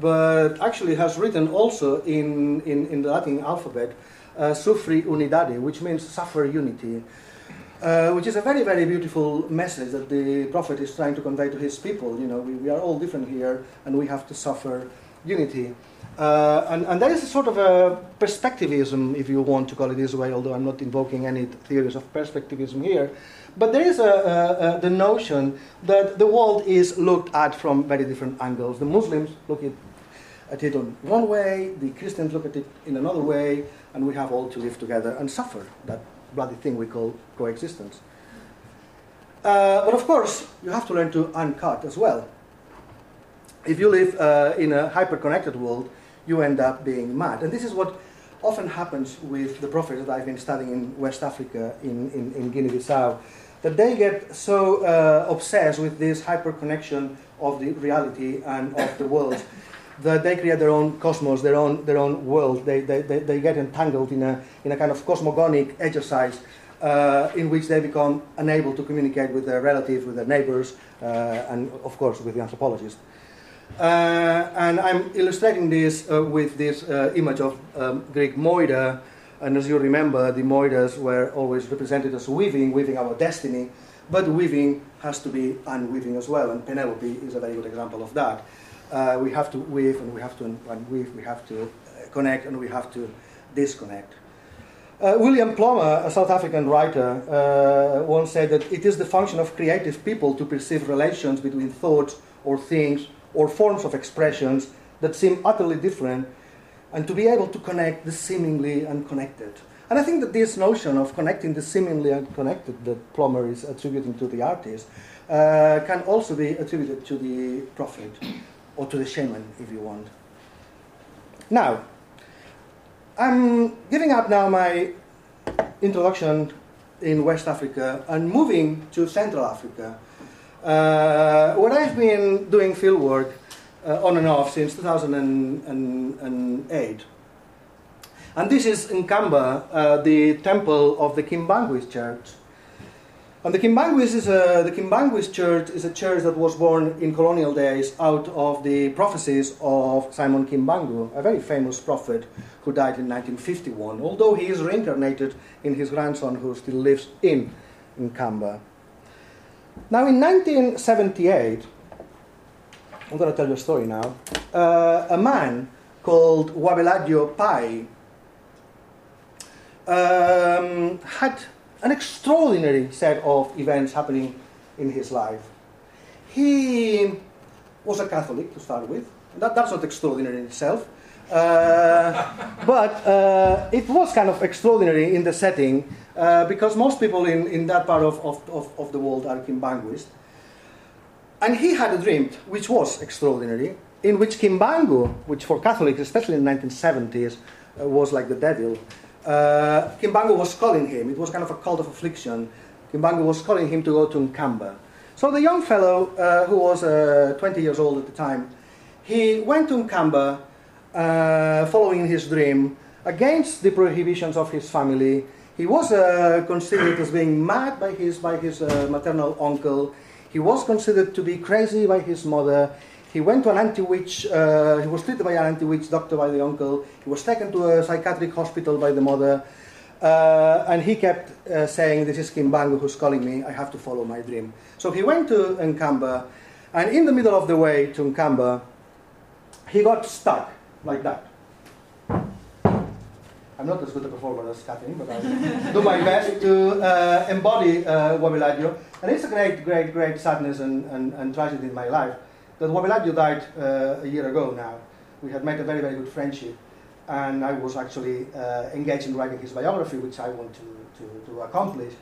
but actually has written also in, in, in the Latin alphabet uh, Sufri Unidade, which means suffer unity, uh, which is a very, very beautiful message that the Prophet is trying to convey to his people. You know, we, we are all different here and we have to suffer unity. Uh, and, and there is a sort of a perspectivism, if you want to call it this way, although I'm not invoking any theories of perspectivism here. But there is a, a, a, the notion that the world is looked at from very different angles. The Muslims look at, at it on one way, the Christians look at it in another way, and we have all to live together and suffer that bloody thing we call coexistence. Uh, but of course, you have to learn to uncut as well. If you live uh, in a hyper-connected world, you end up being mad. And this is what often happens with the prophets that I've been studying in West Africa, in, in, in Guinea-Bissau, that they get so uh, obsessed with this hyper-connection of the reality and of the world that they create their own cosmos, their own, their own world. They, they, they, they get entangled in a, in a kind of cosmogonic exercise uh, in which they become unable to communicate with their relatives, with their neighbors, uh, and of course with the anthropologists. Uh, and I'm illustrating this uh, with this uh, image of um, Greek Moira. And as you remember, the Moiras were always represented as weaving, weaving our destiny. But weaving has to be unweaving as well. And Penelope is a very good example of that. Uh, we have to weave and we have to unweave, we have to uh, connect and we have to disconnect. Uh, William Plomer, a South African writer, once said that it is the function of creative people to perceive relations between thoughts or things or forms of expressions that seem utterly different and to be able to connect the seemingly unconnected. And I think that this notion of connecting the seemingly unconnected that Plomer is attributing to the artist uh, can also be attributed to the prophet or to the shaman, if you want. Now, I'm giving up now my introduction in West Africa and moving to Central Africa uh, what I've been doing field work uh, on and off since 2008. And this is in Nkamba, uh, the temple of the Kimbanguist church. And the Kimbanguist is a, the church is a church that was born in colonial days out of the prophecies of Simon Kimbangu, a very famous prophet who died in 1951, although he is reincarnated in his grandson who still lives in Nkamba. Now, in 1978, I'm going to tell you a story now. Uh, a man called Wabeladio Payi um, had an extraordinary set of events happening in his life. He was a Catholic to start with. That, that's not extraordinary in itself. Uh, but uh, it was kind of extraordinary in the setting uh, because most people in, in that part of, of, of, of the world are Kimbanguist. And he had a dream, which was extraordinary, in which Kimbangu, which for Catholics, especially in the 1970s, uh, was like the devil, uh, Kimbangu was calling him. It was kind of a cult of affliction. Kimbangu was calling him to go to Nkamba. So the young fellow, uh, who was uh, 20 years old at the time, he went to Nkamba, uh, following his dream, against the prohibitions of his family. He was uh, considered as being mad by his, by his uh, maternal uncle. He was considered to be crazy by his mother. He went to an anti-witch, uh, he was treated by an anti-witch doctor by the uncle. He was taken to a psychiatric hospital by the mother. Uh, and he kept uh, saying, this is Kimbangu who's calling me, I have to follow my dream. So he went to Nkamba, and in the middle of the way to Nkamba, he got stuck like that. I'm not as good a performer as Catherine, but I do my best to uh, embody uh, Wabeladio. And it's a great, great, great sadness and, and, and tragedy in my life that Wabeladio died uh, a year ago now. We had made a very, very good friendship, and I was actually uh, engaged in writing his biography, which I want to, to, to accomplish.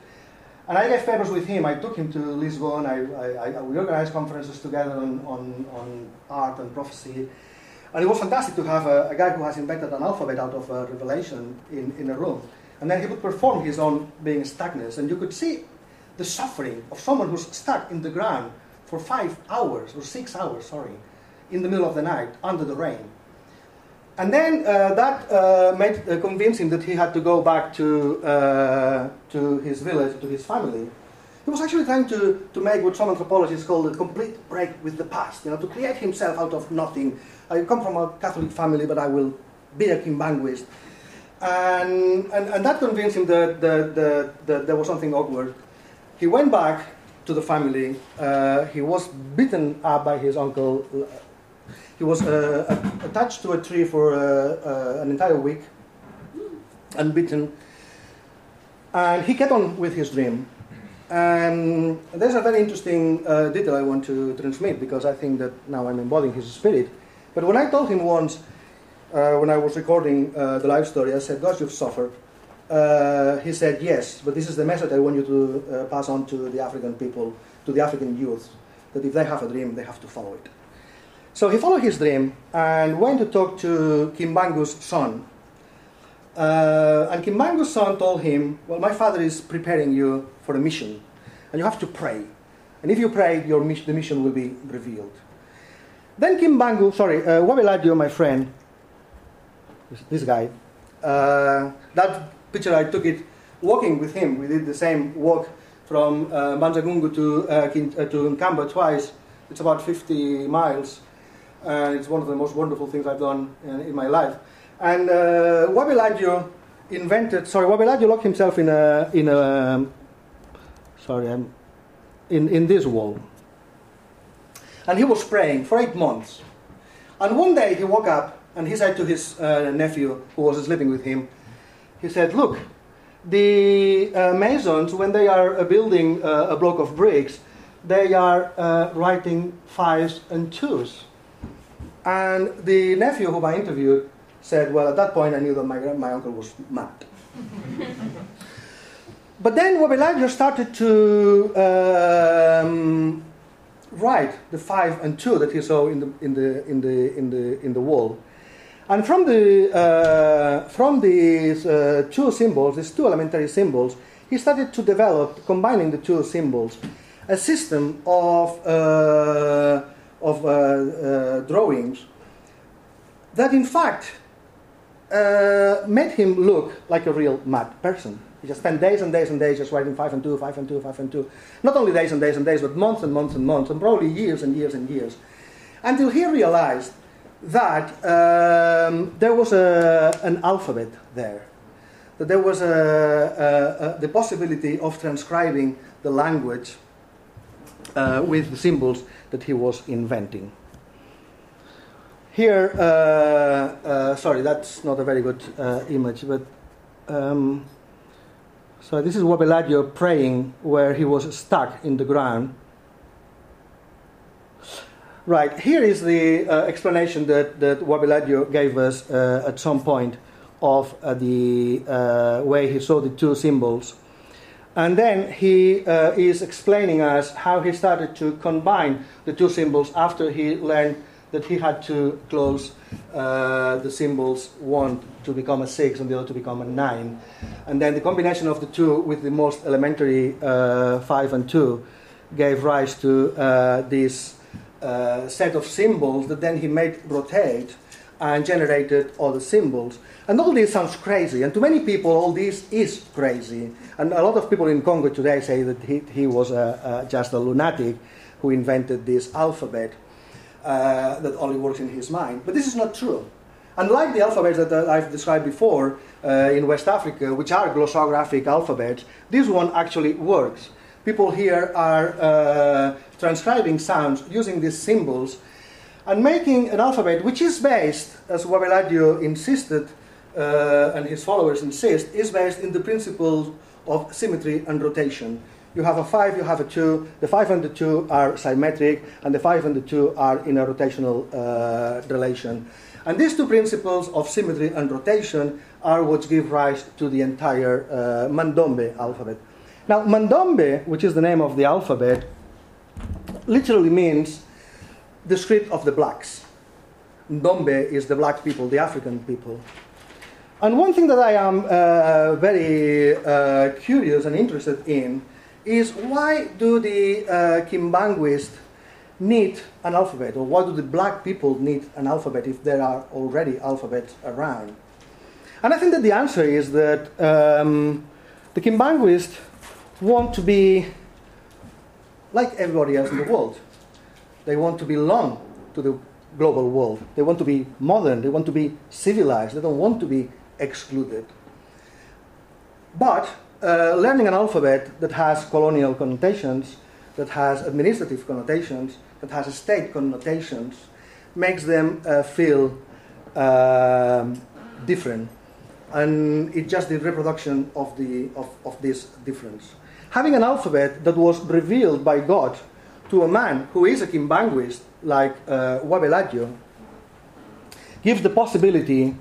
And I gave papers with him. I took him to Lisbon. I, I, I, we organized conferences together on, on, on art and prophecy. And it was fantastic to have a, a, guy who has invented an alphabet out of a revelation in, in a room. And then he would perform his own being stuckness. And you could see the suffering of someone who's stuck in the ground for five hours, or six hours, sorry, in the middle of the night, under the rain. And then uh, that uh, made, uh, convinced him that he had to go back to, uh, to his village, to his family. He was actually trying to, to make what some anthropologists call a complete break with the past, you know, to create himself out of nothing. I come from a Catholic family, but I will be a Kimbanguist. And, and, and that convinced him that, that, that, that there was something awkward. He went back to the family. Uh, he was beaten up by his uncle. He was uh, attached to a tree for uh, uh, an entire week, unbeaten. And he kept on with his dream. And there's a very interesting uh, detail I want to transmit because I think that now I'm embodying his spirit. But when I told him once, uh, when I was recording the life story, I said, "God, you've suffered uh, he said, Yes, but this is the message I want you to uh, pass on to the African people, to the African youth, that if they have a dream, they have to follow it. So he followed his dream and went to talk to Kimbangu's son. Uh, and Kimbangu's son told him, Well, my father is preparing you for a mission, and you have to pray. And if you pray, your the mission will be revealed. Then Kimbangu, sorry, uh, Wabeladio, my friend, this, this guy, uh, that picture, I took it walking with him. We did the same walk from uh, Mbanza-Ngungu to, uh, uh, to Nkamba twice. It's about 50 miles, and it's one of the most wonderful things I've done in, in my life. And uh, Wabeladio invented, sorry, Wabeladio locked himself in a, in a sorry, I'm, in, in this wall. And he was praying for eight months. And one day he woke up and he said to his uh, nephew, who was sleeping with him, he said, Look, the uh, masons, when they are uh, building uh, a block of bricks, they are uh, writing fives and twos. And the nephew whom I interviewed said, Well, at that point I knew that my, my uncle was mad. but then Wabeladio started to um, write the five and two that he saw in the, in the, in the, in the, in the wall. And from, the, uh, from these uh, two symbols, these two elementary symbols, he started to develop, combining the two symbols, a system of, uh, of uh, uh, drawings that in fact uh, made him look like a real mad person. He just spent days and days and days just writing 5 and 2, 5 and 2, 5 and 2. Not only days and days and days, but months and months and months, and probably years and years and years. Until he realized that um, there was a, an alphabet there, that there was a, a, the possibility of transcribing the language uh, with the symbols that he was inventing. Here, uh, uh, sorry, that's not a very good uh, image, but um, so this is Wabeladio praying where he was stuck in the ground. Right, here is the uh, explanation that, that Wabeladio gave us uh, at some point of uh, the uh, way he saw the two symbols. And then he uh, is explaining us how he started to combine the two symbols after he learned that he had to close uh, the symbols one to become a six and the other to become a nine. And then the combination of the two with the most elementary five and two gave rise to this uh, set of symbols that then he made rotate and generated all the symbols. And all this sounds crazy, and to many people, all this is crazy. And a lot of people in Congo today say that he, he was a, a, just a lunatic who invented this alphabet uh, that only works in his mind. But this is not true. Unlike the alphabets that uh, I've described before uh, in West Africa, which are glossographic alphabets, this one actually works. People here are uh, transcribing sounds using these symbols and making an alphabet which is based, as Wabeladio insisted uh, and his followers insist, is based in the principles of symmetry and rotation. You have a 5, you have a 2, the 5 and the 2 are symmetric, and the 5 and the 2 are in a rotational uh, relation. And these two principles of symmetry and rotation are what give rise to the entire uh, Mandombe alphabet. Now, Mandombe, which is the name of the alphabet, literally means the script of the blacks. Ndombe is the black people, the African people. And one thing that I am uh, very uh, curious and interested in is why do the uh, Kimbanguist need an alphabet, or why do the black people need an alphabet if there are already alphabets around? And I think that the answer is that um, the Kimbanguists want to be like everybody else in the world. They want to belong to the global world. They want to be modern. They want to be civilized. They don't want to be excluded. But uh, learning an alphabet that has colonial connotations, that has administrative connotations, that has state connotations, makes them uh, feel um, different. And it's just the reproduction of, the, of, of this difference. Having an alphabet that was revealed by God to a man who is a Kimbanguist, like uh, gives the possibility,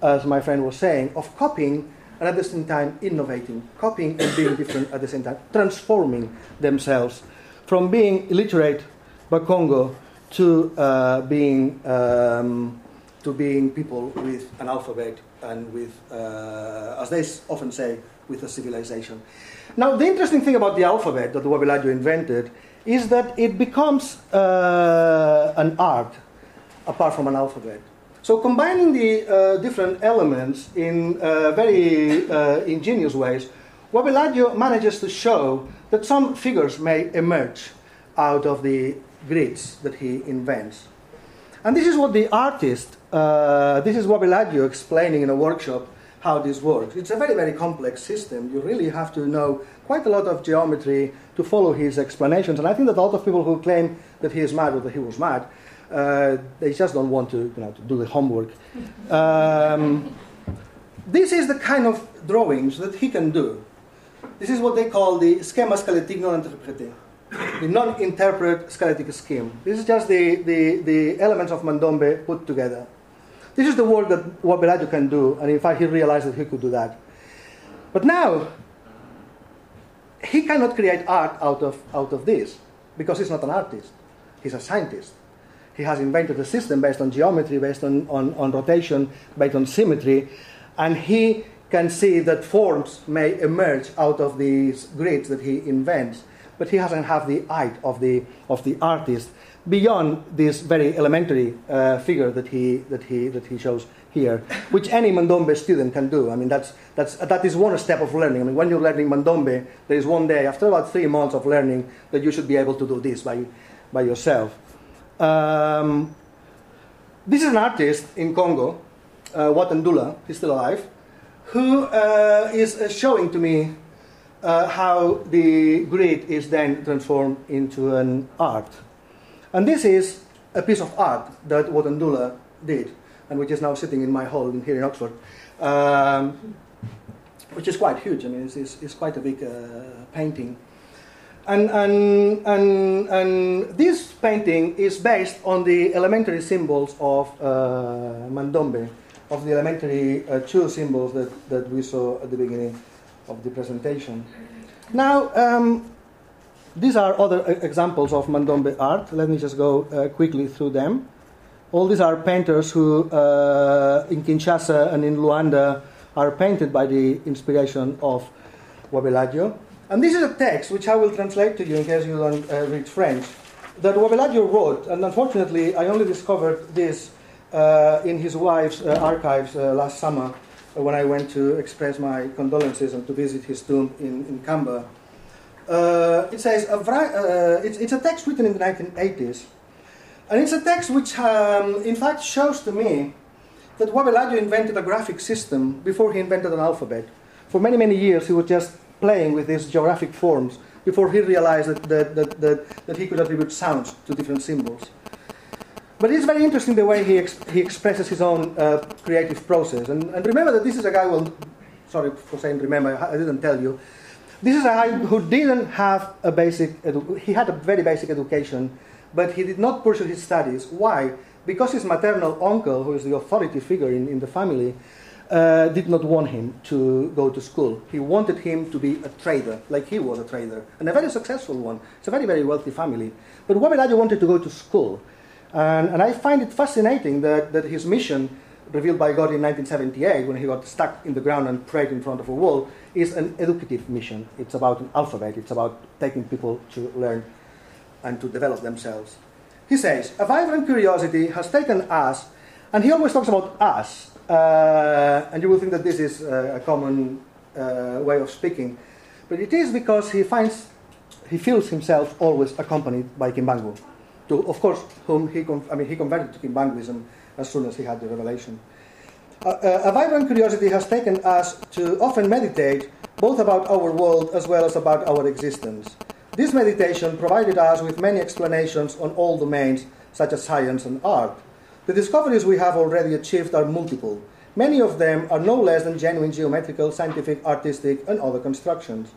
as my friend was saying, of copying and at the same time innovating, copying and being different at the same time, transforming themselves from being illiterate Bakongo to uh, being um, to being people with an alphabet and with, uh, as they often say, with a civilization. Now, the interesting thing about the alphabet that Wabeladio invented is that it becomes uh, an art apart from an alphabet. So combining the uh, different elements in uh, very uh, ingenious ways, Wabeladio manages to show that some figures may emerge out of the grids that he invents. And this is what the artist, uh, this is Wabeladio explaining in a workshop how this works. It's a very, very complex system. You really have to know quite a lot of geometry to follow his explanations. And I think that a lot of people who claim that he is mad or that he was mad, uh, they just don't want to, you know, to do the homework. Um, this is the kind of drawings that he can do. This is what they call the schema squelettique non interprété, the non interpret skeletic scheme. This is just the, the, the elements of Mandombe put together. This is the work that Wabeladio can do, and in fact, he realized that he could do that. But now, he cannot create art out of, out of this because he's not an artist, he's a scientist. He has invented a system based on geometry, based on, on, on rotation, based on symmetry, and he can see that forms may emerge out of these grids that he invents, but he doesn't have the eye of the, of the artist beyond this very elementary uh, figure that he, that, he, that he shows here, which any Mandombe student can do. I mean, that's, that's, that is one step of learning. I mean, when you're learning Mandombe, there is one day, after about three months of learning, that you should be able to do this by, by yourself. Um, this is an artist in Congo, uh, Watandula, he's still alive, who uh, is uh, showing to me uh, how the grid is then transformed into an art. And this is a piece of art that Watandula did, and which is now sitting in my hall here in Oxford, um, which is quite huge. I mean, it's, it's, it's quite a big uh, painting. And, and, and, and this painting is based on the elementary symbols of uh, Mandombe, of the elementary uh, two symbols that, that we saw at the beginning of the presentation. Now, um, these are other examples of Mandombe art. Let me just go uh, quickly through them. All these are painters who, uh, in Kinshasa and in Luanda, are painted by the inspiration of Wabeladio. And this is a text which I will translate to you in case you don't uh, read French, that Wabeladio wrote, and unfortunately I only discovered this uh, in his wife's uh, archives uh, last summer when I went to express my condolences and to visit his tomb in, in Nkamba. Uh, it says, a it's, it's, a text written in the 1980s, and it's a text which um, in fact shows to me that Wabeladio invented a graphic system before he invented an alphabet. For many, many years he was just playing with these geographic forms before he realized that, that, that, that, that he could attribute sounds to different symbols. But it's very interesting the way he, ex- he expresses his own uh, creative process. And, and, remember that this is a guy, well, sorry for saying remember, I didn't tell you. This is a guy who didn't have a basic, edu- he had a very basic education, but he did not pursue his studies. Why? Because his maternal uncle, who is the authority figure in, in the family, uh, did not want him to go to school. He wanted him to be a trader, like he was a trader, and a very successful one. It's a very, very wealthy family. But Wabeladio wanted to go to school. And, and I find it fascinating that, that his mission, revealed by God in 1978, when he got stuck in the ground and prayed in front of a wall, is an educative mission. It's about an alphabet, it's about taking people to learn and to develop themselves. He says, A vibrant curiosity has taken us, and he always talks about us, uh, and you will think that this is uh, a common uh, way of speaking. But it is because he finds, he feels himself always accompanied by Kimbangu. To, of course, whom he, I mean, he converted to Kimbanguism as soon as he had the revelation. Uh, a vibrant curiosity has taken us to often meditate both about our world as well as about our existence. This meditation provided us with many explanations on all domains, such as science and art. The discoveries we have already achieved are multiple. Many of them are no less than genuine geometrical, scientific, artistic, and other constructions.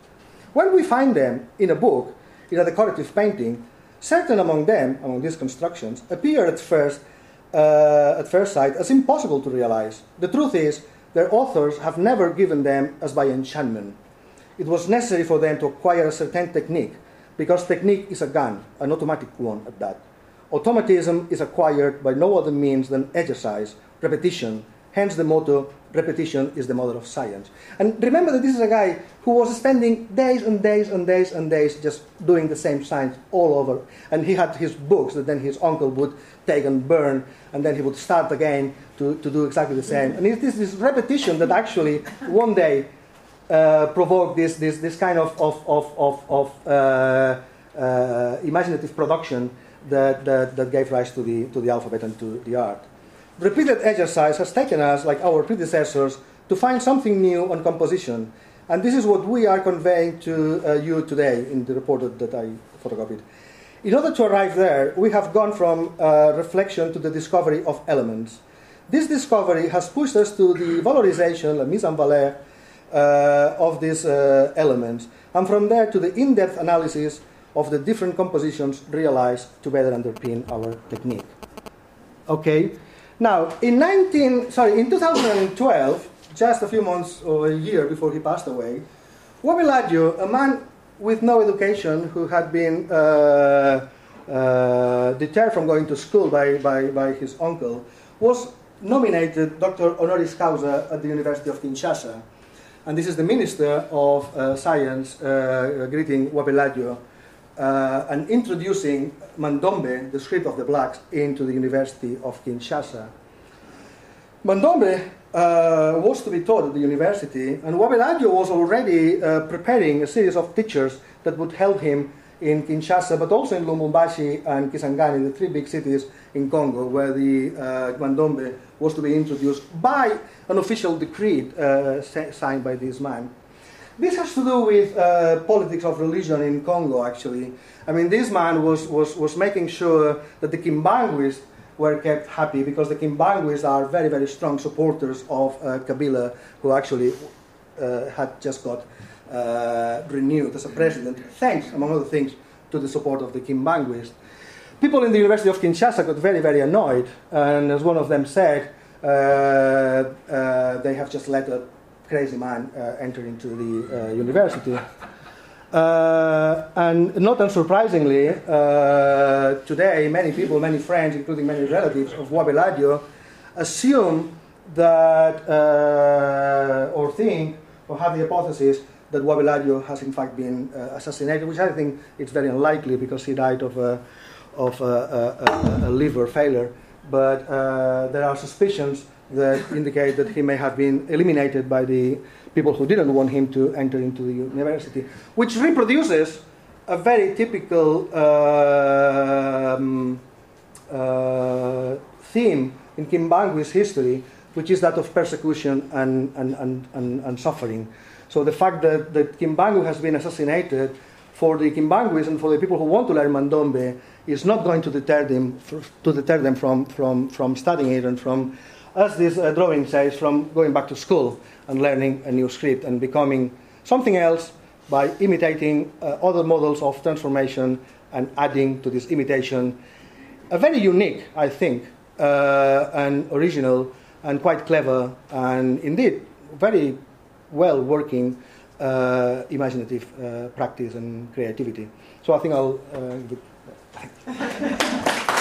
When we find them in a book, in a decorative painting, certain among them, among these constructions, appear at first, uh, at first sight as impossible to realize. The truth is, their authors have never given them as by enchantment. It was necessary for them to acquire a certain technique, because technique is a gun, an automatic one at that. Automatism is acquired by no other means than exercise, repetition, hence the motto, repetition is the mother of science. And remember that this is a guy who was spending days and days and days and days just doing the same science all over. And he had his books that then his uncle would take and burn, and then he would start again to, to do exactly the same. And it is this repetition that actually one day uh, provoked this, this, this kind of, of, of, of, of uh, uh, imaginative production that, that, that gave rise to the, to the alphabet and to the art. Repeated exercise has taken us, like our predecessors, to find something new on composition. And this is what we are conveying to uh, you today in the report that, I photocopied. In order to arrive there, we have gone from uh, reflection to the discovery of elements. This discovery has pushed us to the valorization, la mise en valeur, uh, of these uh, elements, and from there to the in depth analysis of the different compositions realized to better underpin our technique. Okay, now in 19 sorry in 2012, just a few months or a year before he passed away, Wabeladio, a man with no education who had been uh, uh, deterred from going to school by, by, by his uncle, was nominated Dr. Honoris Causa at the University of Kinshasa. And this is the Minister of uh, Science uh, greeting Wabeladio uh, and introducing Mandombe, the script of the blacks, into the University of Kinshasa. Mandombe uh, was to be taught at the university, and Wabeladio was already uh, preparing a series of teachers that would help him in Kinshasa, but also in Lubumbashi and Kisangani, the three big cities in Congo, where the uh, Mandombe was to be introduced by an official decree uh, signed by this man. This has to do with uh, politics of religion in Congo, actually. I mean, this man was, was, was making sure that the Kimbanguists were kept happy because the Kimbanguists are very, very strong supporters of uh, Kabila, who actually uh, had just got uh, renewed as a president, thanks, among other things, to the support of the Kimbanguists. People in the University of Kinshasa got very, very annoyed, and as one of them said, uh, uh, they have just let a crazy man uh, enter into the uh, university. Uh, and not unsurprisingly, today many people, many friends, including many relatives of Wabeladio, assume that or think or have the hypothesis that Wabeladio has in fact been uh, assassinated, which I think it's very unlikely because he died of a, of a, a, a liver failure. But uh, there are suspicions that indicate that he may have been eliminated by the people who didn't want him to enter into the university, which reproduces a very typical um, uh, theme in Kimbanguist history, which is that of persecution and, and, and, and, and suffering. So the fact that, that Kimbangu has been assassinated for the Kimbanguists and for the people who want to learn Mandombe is not going to deter them, to deter them from, from, from studying it and from as this uh, drawing says, from going back to school and learning a new script and becoming something else by imitating uh, other models of transformation and adding to this imitation a very unique, I think, uh, and original and quite clever and indeed very well working uh, imaginative uh, practice and creativity. So I think I'll.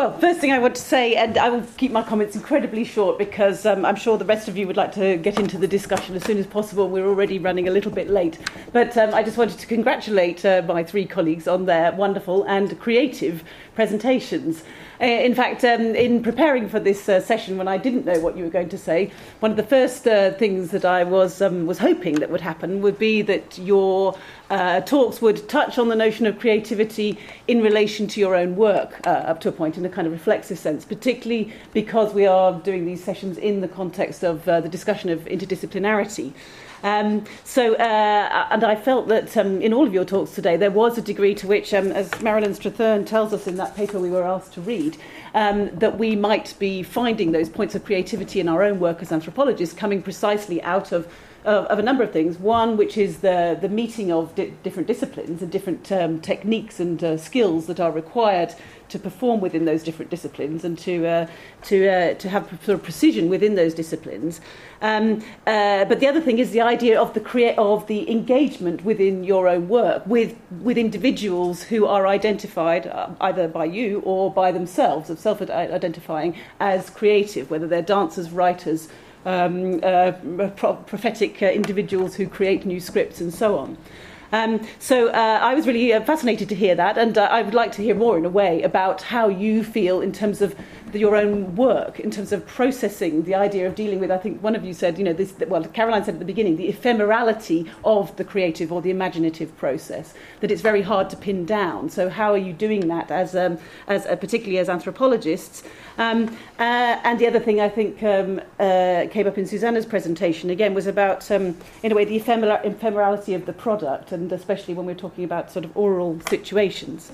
Well, first thing I want to say, and I will keep my comments incredibly short because um, I'm sure the rest of you would like to get into the discussion as soon as possible. We're already running a little bit late. But um, I just wanted to congratulate uh, my three colleagues on their wonderful and creative presentations. Uh, in fact, um, in preparing for this uh, session, when I didn't know what you were going to say, one of the first uh, things that I was um, was hoping that would happen would be that your uh, talks would touch on the notion of creativity in relation to your own work uh, up to a point in a kind of reflexive sense, particularly because we are doing these sessions in the context of uh, the discussion of interdisciplinarity. Um, so, uh, and I felt that um, in all of your talks today, there was a degree to which, um, as Marilyn Strathern tells us in that paper we were asked to read, um, that we might be finding those points of creativity in our own work as anthropologists coming precisely out of of, of a number of things. One, which is the, the meeting of di- different disciplines and different um, techniques and uh, skills that are required to perform within those different disciplines and to, uh, to, uh, to have sort of precision within those disciplines. Um, uh, but the other thing is the idea of the, crea- of the engagement within your own work with, with individuals who are identified uh, either by you or by themselves, of self identifying as creative, whether they're dancers, writers, um, uh, pro- prophetic uh, individuals who create new scripts and so on. Um, so uh, I was really uh, fascinated to hear that, and uh, I would like to hear more in a way about how you feel in terms of your own work in terms of processing the idea of dealing with. I think one of you said, you know, this. Well, Caroline said at the beginning, the ephemerality of the creative or the imaginative process. That it's very hard to pin down. So how are you doing that as, um, as uh, particularly as anthropologists? Um, uh, and the other thing I think um, uh, came up in Susanna's presentation again was about, um, in a way, the ephemer- ephemerality of the product, and especially when we're talking about sort of oral situations.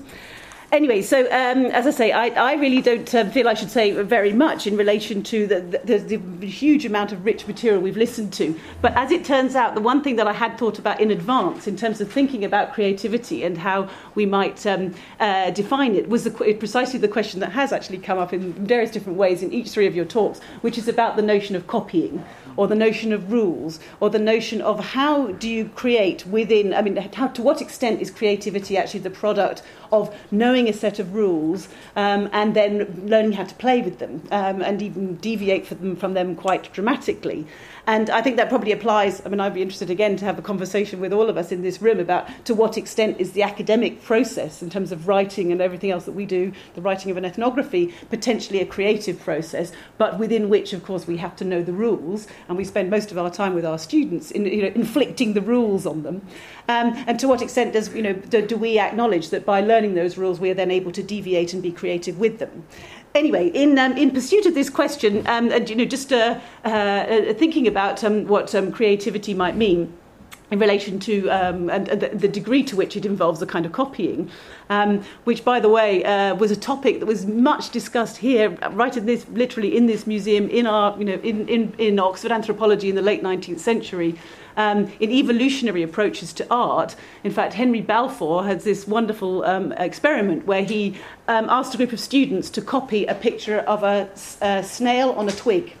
Anyway, so um, as I say, I, I really don't um, feel I should say very much in relation to the, the, the, huge amount of rich material we've listened to. But as it turns out, the one thing that I had thought about in advance in terms of thinking about creativity and how we might um, uh, define it was the, precisely the question that has actually come up in various different ways in each three of your talks, which is about the notion of copying or the notion of rules or the notion of how do you create within, I mean, how, to what extent is creativity actually the product of knowing knowing a set of rules um, and then learning how to play with them um, and even deviate from them, from them quite dramatically. And I think that probably applies. I mean, I'd be interested again to have a conversation with all of us in this room about to what extent is the academic process in terms of writing and everything else that we do, the writing of an ethnography, potentially a creative process, but within which, of course, we have to know the rules, and we spend most of our time with our students in you know, inflicting the rules on them. Um, and to what extent does you know do, do we acknowledge that by learning those rules, we are then able to deviate and be creative with them? anyway, in, um, in pursuit of this question, um, and you know, just uh, uh, thinking about um, what um, creativity might mean in relation to um, and, and the, the degree to which it involves a kind of copying, um, which, by the way, uh, was a topic that was much discussed here, right in this, literally in this museum, in our, you know, in, in, in Oxford anthropology in the late 19th century um, in evolutionary approaches to art. In fact, Henry Balfour has this wonderful um, experiment where he um, asked a group of students to copy a picture of a, a snail on a twig.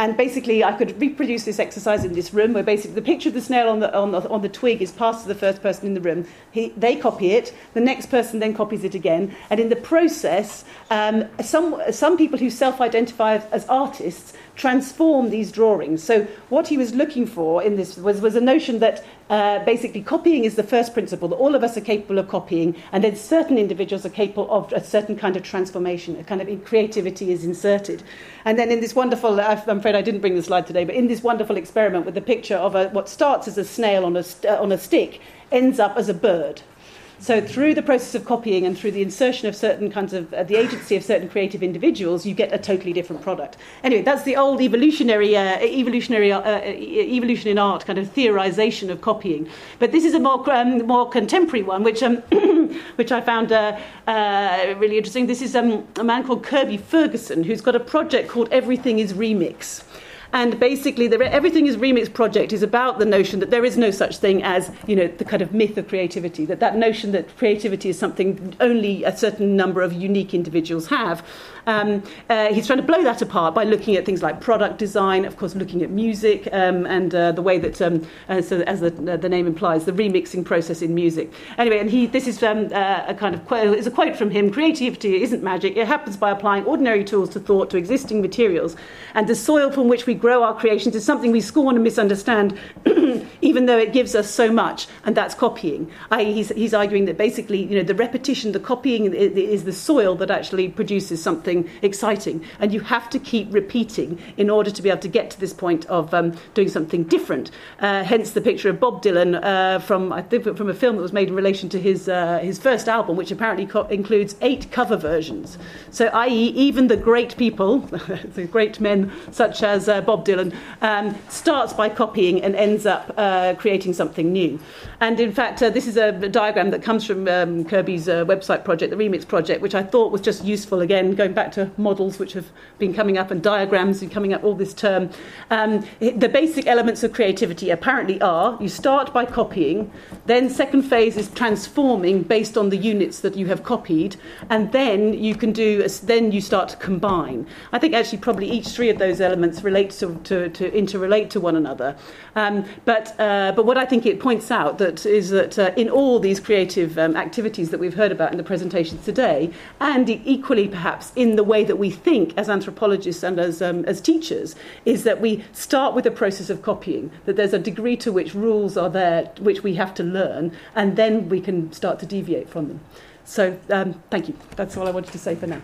And basically, I could reproduce this exercise in this room, where basically the picture of the snail on the, on the, on the twig is passed to the first person in the room. He, they copy it, the next person then copies it again, and in the process, um, some, some people who self identify as artists transform these drawings. So, what he was looking for in this was, was a notion that uh, basically copying is the first principle, that all of us are capable of copying, and then certain individuals are capable of a certain kind of transformation, a kind of creativity is inserted. And then in this wonderful, I'm afraid I didn't bring the slide today, but in this wonderful experiment with the picture of a, what starts as a snail on a, uh, on a stick ends up as a bird. So through the process of copying and through the insertion of certain kinds of uh, the agency of certain creative individuals, you get a totally different product. Anyway, that's the old evolutionary uh, evolutionary uh, uh evolution in art kind of theorization of copying. But this is a more um, more contemporary one, which um, which I found uh, uh, really interesting. This is um, a man called Kirby Ferguson who's got a project called Everything Is Remix. And basically, the Everything is Remix project is about the notion that there is no such thing as, you know, the kind of myth of creativity, that that notion that creativity is something only a certain number of unique individuals have. Um, uh, he's trying to blow that apart by looking at things like product design, of course, looking at music um, and uh, the way that, um, uh, so as the, the, name implies, the remixing process in music. Anyway, and he, this is um, uh, a kind of quote, is a quote from him: "Creativity isn't magic; it happens by applying ordinary tools to thought to existing materials, and the soil from which we grow our creations is something we scorn and misunderstand, even though it gives us so much, and that's copying." I, he's, he's arguing that basically, you know, the repetition, the copying is the soil that actually produces something exciting. And you have to keep repeating in order to be able to get to this point of um, doing something different. Uh, hence the picture of Bob Dylan uh, from, I think, from a film that was made in relation to his, uh, his first album, which apparently co- includes eight cover versions. So, i.e., even the great people, the great men such as uh, Bob Dylan, um, starts by copying and ends up uh, creating something new. And in fact, uh, this is a diagram that comes from um, Kirby's website project, the Remix project, which I thought was just useful again, going back to models which have been coming up and diagrams and coming up all this term. Um, the basic elements of creativity apparently are you start by copying, then second phase is transforming based on the units that you have copied, and then you can do then you start to combine. I think actually probably each three of those elements relate to, to, to interrelate to one another. Um, but uh, but what I think it points out that is that uh, in all these creative um, activities that we've heard about in the presentations today, and equally perhaps in the way that we think as anthropologists and as, um, as teachers is that we start with a process of copying, that there's a degree to which rules are there which we have to learn, and then we can start to deviate from them. So, um, thank you. That's all I wanted to say for now.